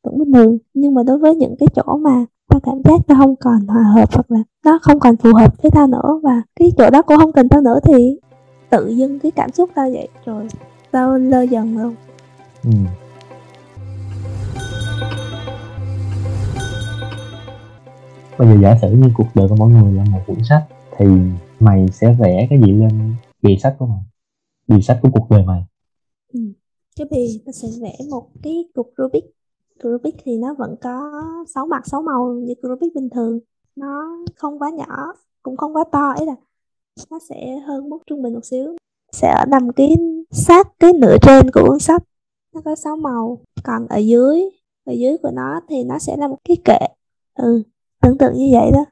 vẫn bình thường. Nhưng mà đối với những cái chỗ mà tao cảm giác tao không còn hòa hợp hoặc là nó không còn phù hợp với tao nữa và cái chỗ đó cũng không cần tao nữa thì tự dưng cái cảm xúc tao vậy rồi tao lơ dần luôn. Ừ. bây giờ giả sử như cuộc đời của mỗi người là một cuốn sách thì mày sẽ vẽ cái gì lên bìa sách của mày? Bìa sách của cuộc đời mày. Ừ. cái bìa nó sẽ vẽ một cái cục Rubik Rubik thì nó vẫn có sáu mặt sáu màu như Rubik bình thường. Nó không quá nhỏ cũng không quá to ấy là nó sẽ hơn mức trung bình một xíu. Sẽ nằm cái sát cái nửa trên của cuốn sách. Nó có sáu màu. Còn ở dưới ở dưới của nó thì nó sẽ là một cái kệ. Ừ tưởng tượng như vậy đó.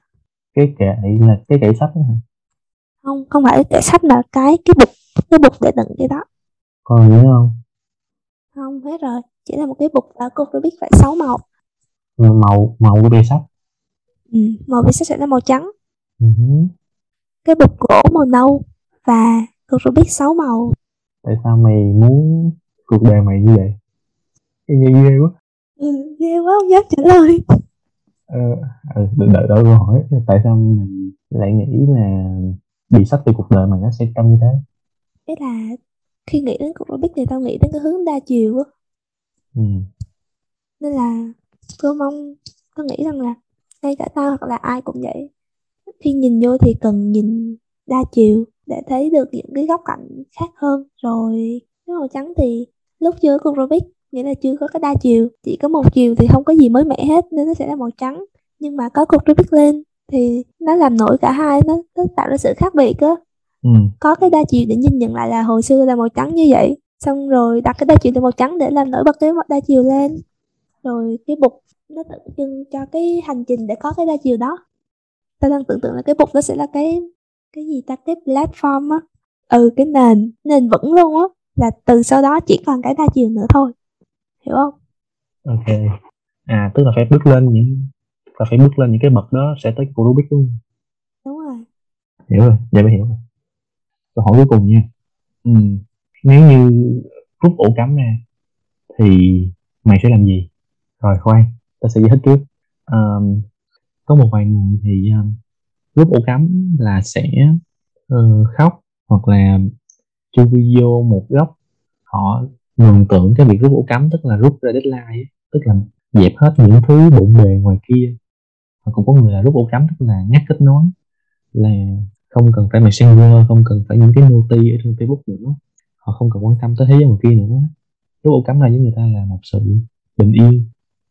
Cái kệ là cái kệ sách đó hả? Không không phải cái kệ sách mà cái cái bục cái bục để đựng cái đó. Còn nhớ không? Không hết rồi chỉ là một cái bục và cô biết phải sáu màu. Màu màu của bìa sách ừ, màu bìa sách sẽ là màu trắng. Uh-huh. cái bục gỗ màu nâu và phải biết sáu màu. Tại sao mày muốn cuộc đời mày như vậy? Cái nghe ghê quá. Ừ, ghê quá không dám trả lời. Ờ ừ, đợi đợi câu hỏi. Tại sao mày lại nghĩ là bị sách từ cuộc đời mày nó sẽ trông như thế? Ý là khi nghĩ đến cuộc Rubik thì tao nghĩ đến cái hướng đa chiều á ừ. nên là tôi mong tôi nghĩ rằng là ngay cả tao hoặc là ai cũng vậy. Khi nhìn vô thì cần nhìn đa chiều để thấy được những cái góc cạnh khác hơn. Rồi cái màu trắng thì lúc chưa có Rubik nghĩa là chưa có cái đa chiều. Chỉ có một chiều thì không có gì mới mẻ hết nên nó sẽ là màu trắng. Nhưng mà có cục Rubik lên thì nó làm nổi cả hai nó, nó tạo ra sự khác biệt á. Ừ. có cái đa chiều để nhìn nhận lại là hồi xưa là màu trắng như vậy xong rồi đặt cái đa chiều lên màu trắng để làm nổi bật cái đa chiều lên. Rồi cái bục nó tượng trưng cho cái hành trình để có cái đa chiều đó. Ta đang tưởng tượng là cái bục nó sẽ là cái cái gì ta? Cái platform á. Ừ cái nền nền vững luôn á. Là từ sau đó chỉ còn cái đa chiều nữa thôi. Hiểu không? Ok. À tức là phải bước lên những là phải bước lên những cái bậc đó sẽ tới cái Rubik luôn. Đúng rồi. Hiểu rồi. Vậy mới hiểu rồi. Câu hỏi cuối cùng nha. Ừ nếu như rút ổ cắm ra thì mày sẽ làm gì? Rồi khoan ta sẽ giải thích trước. Um, có một vài người thì um, rút ổ cắm là sẽ uh, khóc hoặc là chui video một góc. Họ mường tượng cái việc rút ổ cắm tức là rút ra deadline tức là dẹp hết những thứ bộn bề ngoài kia. Và cũng có người là rút ổ cắm tức là ngắt kết nối là không cần phải messenger không cần phải những cái noti ở trên facebook nữa họ không cần quan tâm tới thế giới ngoài kia nữa. Rút ổ cắm ra với người ta là một sự bình yên.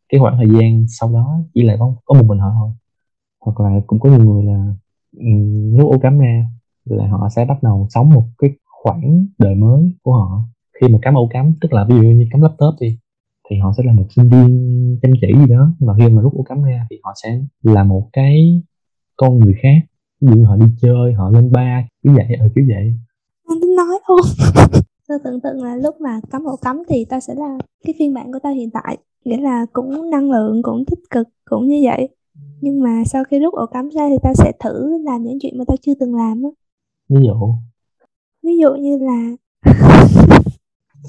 Cái khoảng thời gian sau đó chỉ lại có, có một mình họ thôi. Hoặc là cũng có nhiều người là rút ổ cắm ra là họ sẽ bắt đầu sống một cái khoảng đời mới của họ. Khi mà cắm ổ cắm tức là ví dụ như cắm laptop đi thì họ sẽ là một sinh viên chăm chỉ gì đó. Nhưng mà khi mà rút ổ cắm ra thì họ sẽ là một cái con người khác. Ví dụ họ đi chơi họ lên ba kiểu vậy ở ừ, kiểu vậy. Anh tính nói luôn <laughs> tôi tưởng tượng là lúc mà cắm ổ cắm thì ta sẽ là cái phiên bản của ta hiện tại. Nghĩa là cũng năng lượng cũng tích cực cũng như vậy. Nhưng mà sau khi rút ổ cắm ra thì ta sẽ thử làm những chuyện mà ta chưa từng làm á. Ví dụ? Ví dụ như là <laughs>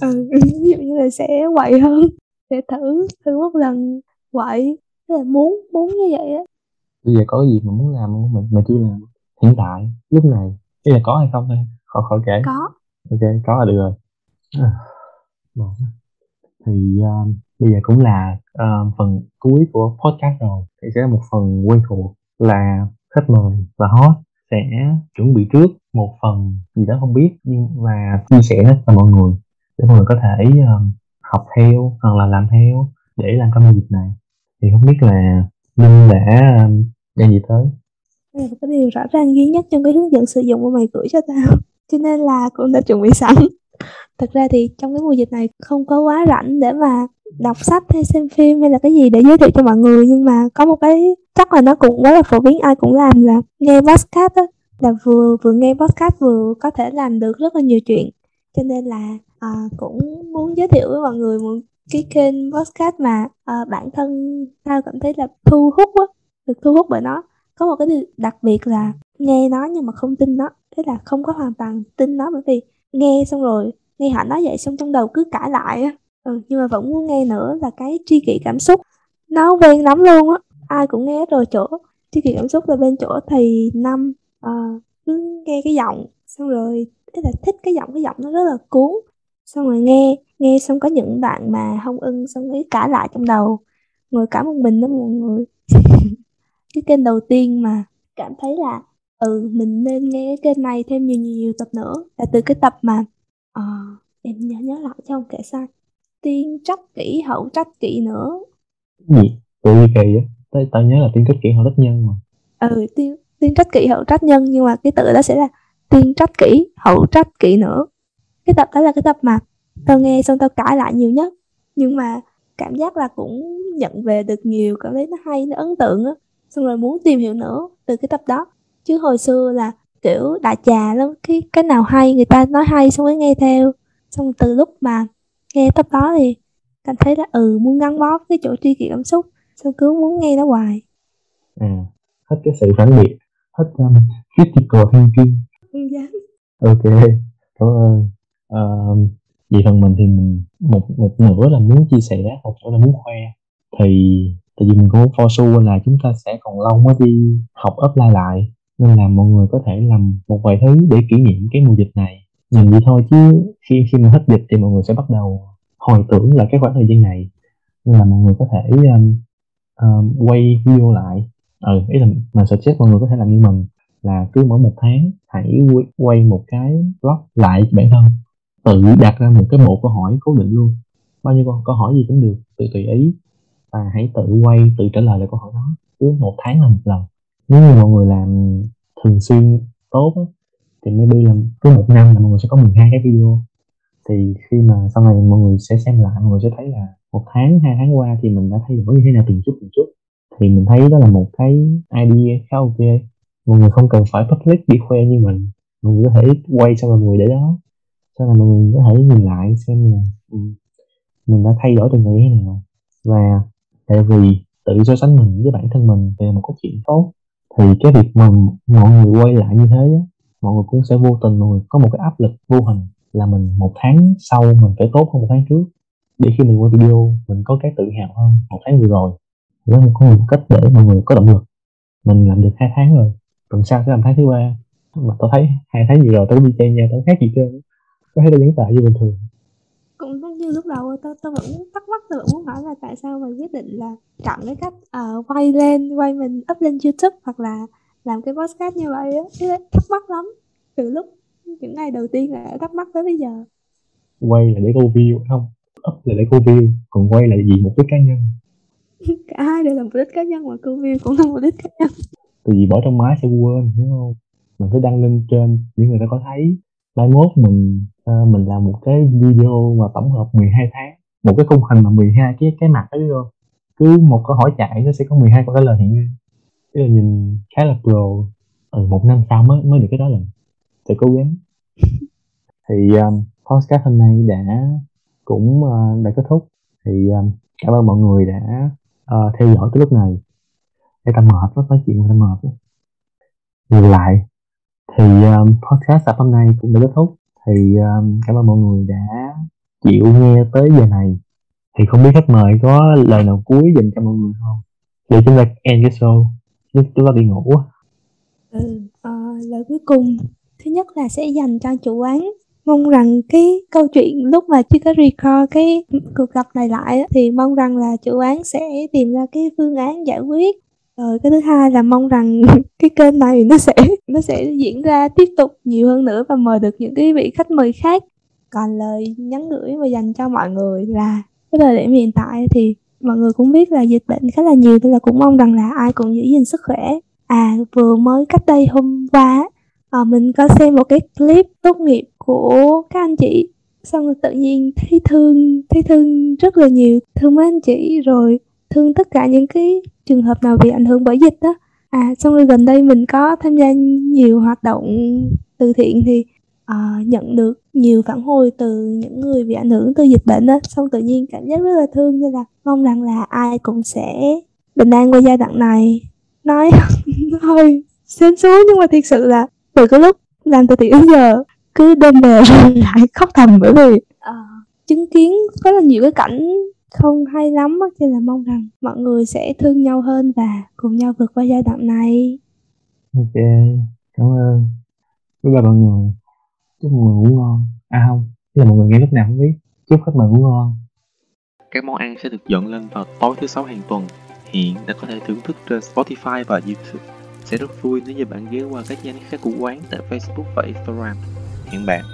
ừ, ví dụ như là sẽ quậy hơn sẽ thử thử một lần quậy. Thế là muốn muốn như vậy á. Bây giờ có gì mà muốn làm không? Mà, mà chưa làm hiện tại lúc này. Cái là có hay không thôi khỏi khỏi kể. Có ok có là được rồi. À, thì uh, bây giờ cũng là uh, phần cuối của podcast rồi. Thì sẽ là một phần quen thuộc là khách mời và host sẽ chuẩn bị trước một phần gì đó không biết nhưng và chia sẻ hết cho mọi người để mọi người có thể uh, học theo hoặc là làm theo để làm cái dịp việc này. Thì không biết là linh đã um, gì tới? Cái điều rõ ràng duy nhất trong cái hướng dẫn sử dụng của mày gửi cho tao cho nên là cũng đã chuẩn bị sẵn. Thật ra thì trong cái mùa dịch này không có quá rảnh để mà đọc sách hay xem phim hay là cái gì để giới thiệu cho mọi người nhưng mà có một cái chắc là nó cũng rất là phổ biến ai cũng làm là nghe podcast á là vừa vừa nghe podcast vừa có thể làm được rất là nhiều chuyện. Cho nên là à, cũng muốn giới thiệu với mọi người một cái kênh podcast mà à, bản thân tao cảm thấy là thu hút á được thu hút bởi nó. Có một cái điều đặc biệt là nghe nó nhưng mà không tin nó. Thế là không có hoàn toàn tin nó bởi vì nghe xong rồi nghe họ nói vậy xong trong đầu cứ cãi lại á. Ừ, nhưng mà vẫn muốn nghe nữa là cái tri kỷ cảm xúc. Nó quen lắm luôn á. Ai cũng nghe rồi chỗ. Tri kỷ cảm xúc là bên chỗ thì năm à, cứ nghe cái giọng. Xong rồi thế là thích cái giọng cái giọng nó rất là cuốn. Xong rồi nghe nghe xong có những bạn mà không ưng xong rồi cãi lại trong đầu. Ngồi cả một mình đó mọi người. <laughs> Cái kênh đầu tiên mà cảm thấy là ừ mình nên nghe cái kênh này thêm nhiều nhiều, nhiều tập nữa. Là từ cái tập mà uh, em nhớ nhớ lại cho không kể sai. Tiên trách kỹ hậu trách kỹ nữa. Gì? Tự gì kỳ á tao, tao nhớ là tiên trách kỹ hậu trách nhân mà. Ừ tiên tiên trách kỹ hậu trách nhân nhưng mà cái tự đó sẽ là tiên trách kỹ hậu trách kỹ nữa. Cái tập đó là cái tập mà tao nghe xong tao cãi lại nhiều nhất. Nhưng mà cảm giác là cũng nhận về được nhiều cảm thấy nó hay nó ấn tượng á. Xong rồi muốn tìm hiểu nữa từ cái tập đó chứ hồi xưa là kiểu đại trà lắm cái cái nào hay người ta nói hay xong mới nghe theo. Xong từ lúc mà nghe tập đó thì cảm thấy là ừ muốn gắn bó cái chỗ tri kỷ cảm xúc xong cứ muốn nghe nó hoài. À hết cái sự phản biện hết um, critical thinking. Không dám ok cảm ơn. Uh, về phần mình thì mình một một nửa là muốn chia sẻ một nửa là muốn khoe. Thì tại vì mình cũng muốn foresee là chúng ta sẽ còn lâu mới đi học offline lại nên là mọi người có thể làm một vài thứ để kỷ niệm cái mùa dịch này. Nhìn vậy thôi chứ khi khi mà hết dịch thì mọi người sẽ bắt đầu hồi tưởng lại cái khoảng thời gian này. Nên là mọi người có thể um, um, quay video lại. Ừ ý là mình suggest mọi người có thể làm như mình. Là cứ mỗi một tháng hãy quay một cái vlog lại bản thân. Tự đặt ra một cái bộ câu hỏi cố định luôn. Bao nhiêu câu, câu hỏi gì cũng được tự tùy ý. Và hãy tự quay tự trả lời lại câu hỏi đó. Cứ một tháng là một lần nếu như mọi người làm thường xuyên tốt á, thì maybe là cứ một năm là mọi người sẽ có 12 cái video. Thì khi mà sau này mọi người sẽ xem lại mọi người sẽ thấy là một tháng hai tháng qua thì mình đã thay đổi như thế nào từng chút từng chút. Thì mình thấy đó là một cái idea khá ok. Mọi người không cần phải public đi khoe như mình. Mọi người có thể quay xong rồi mọi người để đó. Sau này mọi người có thể nhìn lại xem là ừ, mình đã thay đổi từng ngày thế nào. Và tại vì tự so sánh mình với bản thân mình về một cái chuyện tốt thì cái việc mà mọi người quay lại như thế á, mọi người cũng sẽ vô tình mọi người có một cái áp lực vô hình là mình một tháng sau mình phải tốt hơn một tháng trước. Để khi mình quay video mình có cái tự hào hơn một tháng vừa rồi. Đó là có một cách để mọi người có động lực. Mình làm được hai tháng rồi tuần sau sẽ làm tháng thứ ba. Mà tôi thấy hai tháng vừa rồi tôi đi chơi nhà tôi khác gì trơn có thấy tôi vẫn tại như bình thường giống như lúc đầu tôi tôi vẫn thắc mắc tôi vẫn muốn hỏi là tại sao mày quyết định là chọn cái cách uh, quay lên quay mình up lên youtube hoặc là làm cái podcast như vậy á. Thắc mắc lắm. Từ lúc những ngày đầu tiên là thắc mắc tới bây giờ. Quay là để câu view không? Up là để câu view còn quay là gì mục đích cá nhân. <laughs> Cả hai đều là mục đích cá nhân mà câu view cũng là mục đích cá nhân. Từ vì bỏ trong máy sẽ quên đúng không? Mình phải đăng lên trên để người ta có thấy mai mốt mình uh, mình làm một cái video mà tổng hợp 12 tháng một cái khung hình mà 12 cái cái mặt đó không cứ một câu hỏi chạy nó sẽ có 12 câu trả lời hiện lên cái là nhìn khá là pro. Ừ, một năm sau mới mới được cái đó lần. Sẽ cố gắng. <laughs> Thì um, podcast hôm nay đã cũng uh, đã kết thúc. Thì um, cảm ơn mọi người đã uh, theo dõi tới lúc này. Để ta mệt quá nói chuyện ta mệt quá nhìn lại thì um, podcast tập hôm nay cũng đã kết thúc. Thì um, cảm ơn mọi người đã chịu nghe tới giờ này. Thì không biết khách mời có lời nào cuối dành cho mọi người không? Để chúng ta end cái show. Chứ chúng ta đi ngủ ừ, uh, lời cuối cùng. Thứ nhất là sẽ dành cho chủ quán. Mong rằng cái câu chuyện lúc mà chưa có record cái cuộc gặp này lại thì mong rằng là chủ quán sẽ tìm ra cái phương án giải quyết rồi cái thứ hai là mong rằng <laughs> cái kênh này nó sẽ nó sẽ diễn ra tiếp tục nhiều hơn nữa và mời được những cái vị khách mời khác. Còn lời nhắn gửi mà dành cho mọi người là cái thời điểm hiện tại thì mọi người cũng biết là dịch bệnh khá là nhiều nên là cũng mong rằng là ai cũng giữ gìn sức khỏe. À vừa mới cách đây hôm qua à, mình có xem một cái clip tốt nghiệp của các anh chị. Xong rồi tự nhiên thấy thương thấy thương rất là nhiều. Thương mấy anh chị rồi thương tất cả những cái trường hợp nào bị ảnh hưởng bởi dịch đó. À xong rồi gần đây mình có tham gia nhiều hoạt động từ thiện thì uh, nhận được nhiều phản hồi từ những người bị ảnh hưởng từ dịch bệnh đó. Xong tự nhiên cảm giác rất là thương nên là mong rằng là ai cũng sẽ bình an qua giai đoạn này. Nói <laughs> hơi xém xuống nhưng mà thiệt sự là từ cái lúc làm từ thiện đến giờ cứ đêm về <laughs> lại khóc thầm bởi vì uh, chứng kiến có là nhiều cái cảnh không hay lắm cho nên là mong rằng mọi người sẽ thương nhau hơn và cùng nhau vượt qua giai đoạn này. Ok cảm ơn. Bye bye mọi người. Chúc mọi người ngủ ngon. À không là mọi người nghe lúc nào không biết. Chúc khách mời ngủ ngon. Các món ăn sẽ được dọn lên vào tối thứ sáu hàng tuần. Hiện đã có thể thưởng thức trên Spotify và YouTube. Sẽ rất vui nếu như bạn ghé qua các nhánh khác của quán tại Facebook và Instagram. Hẹn bạn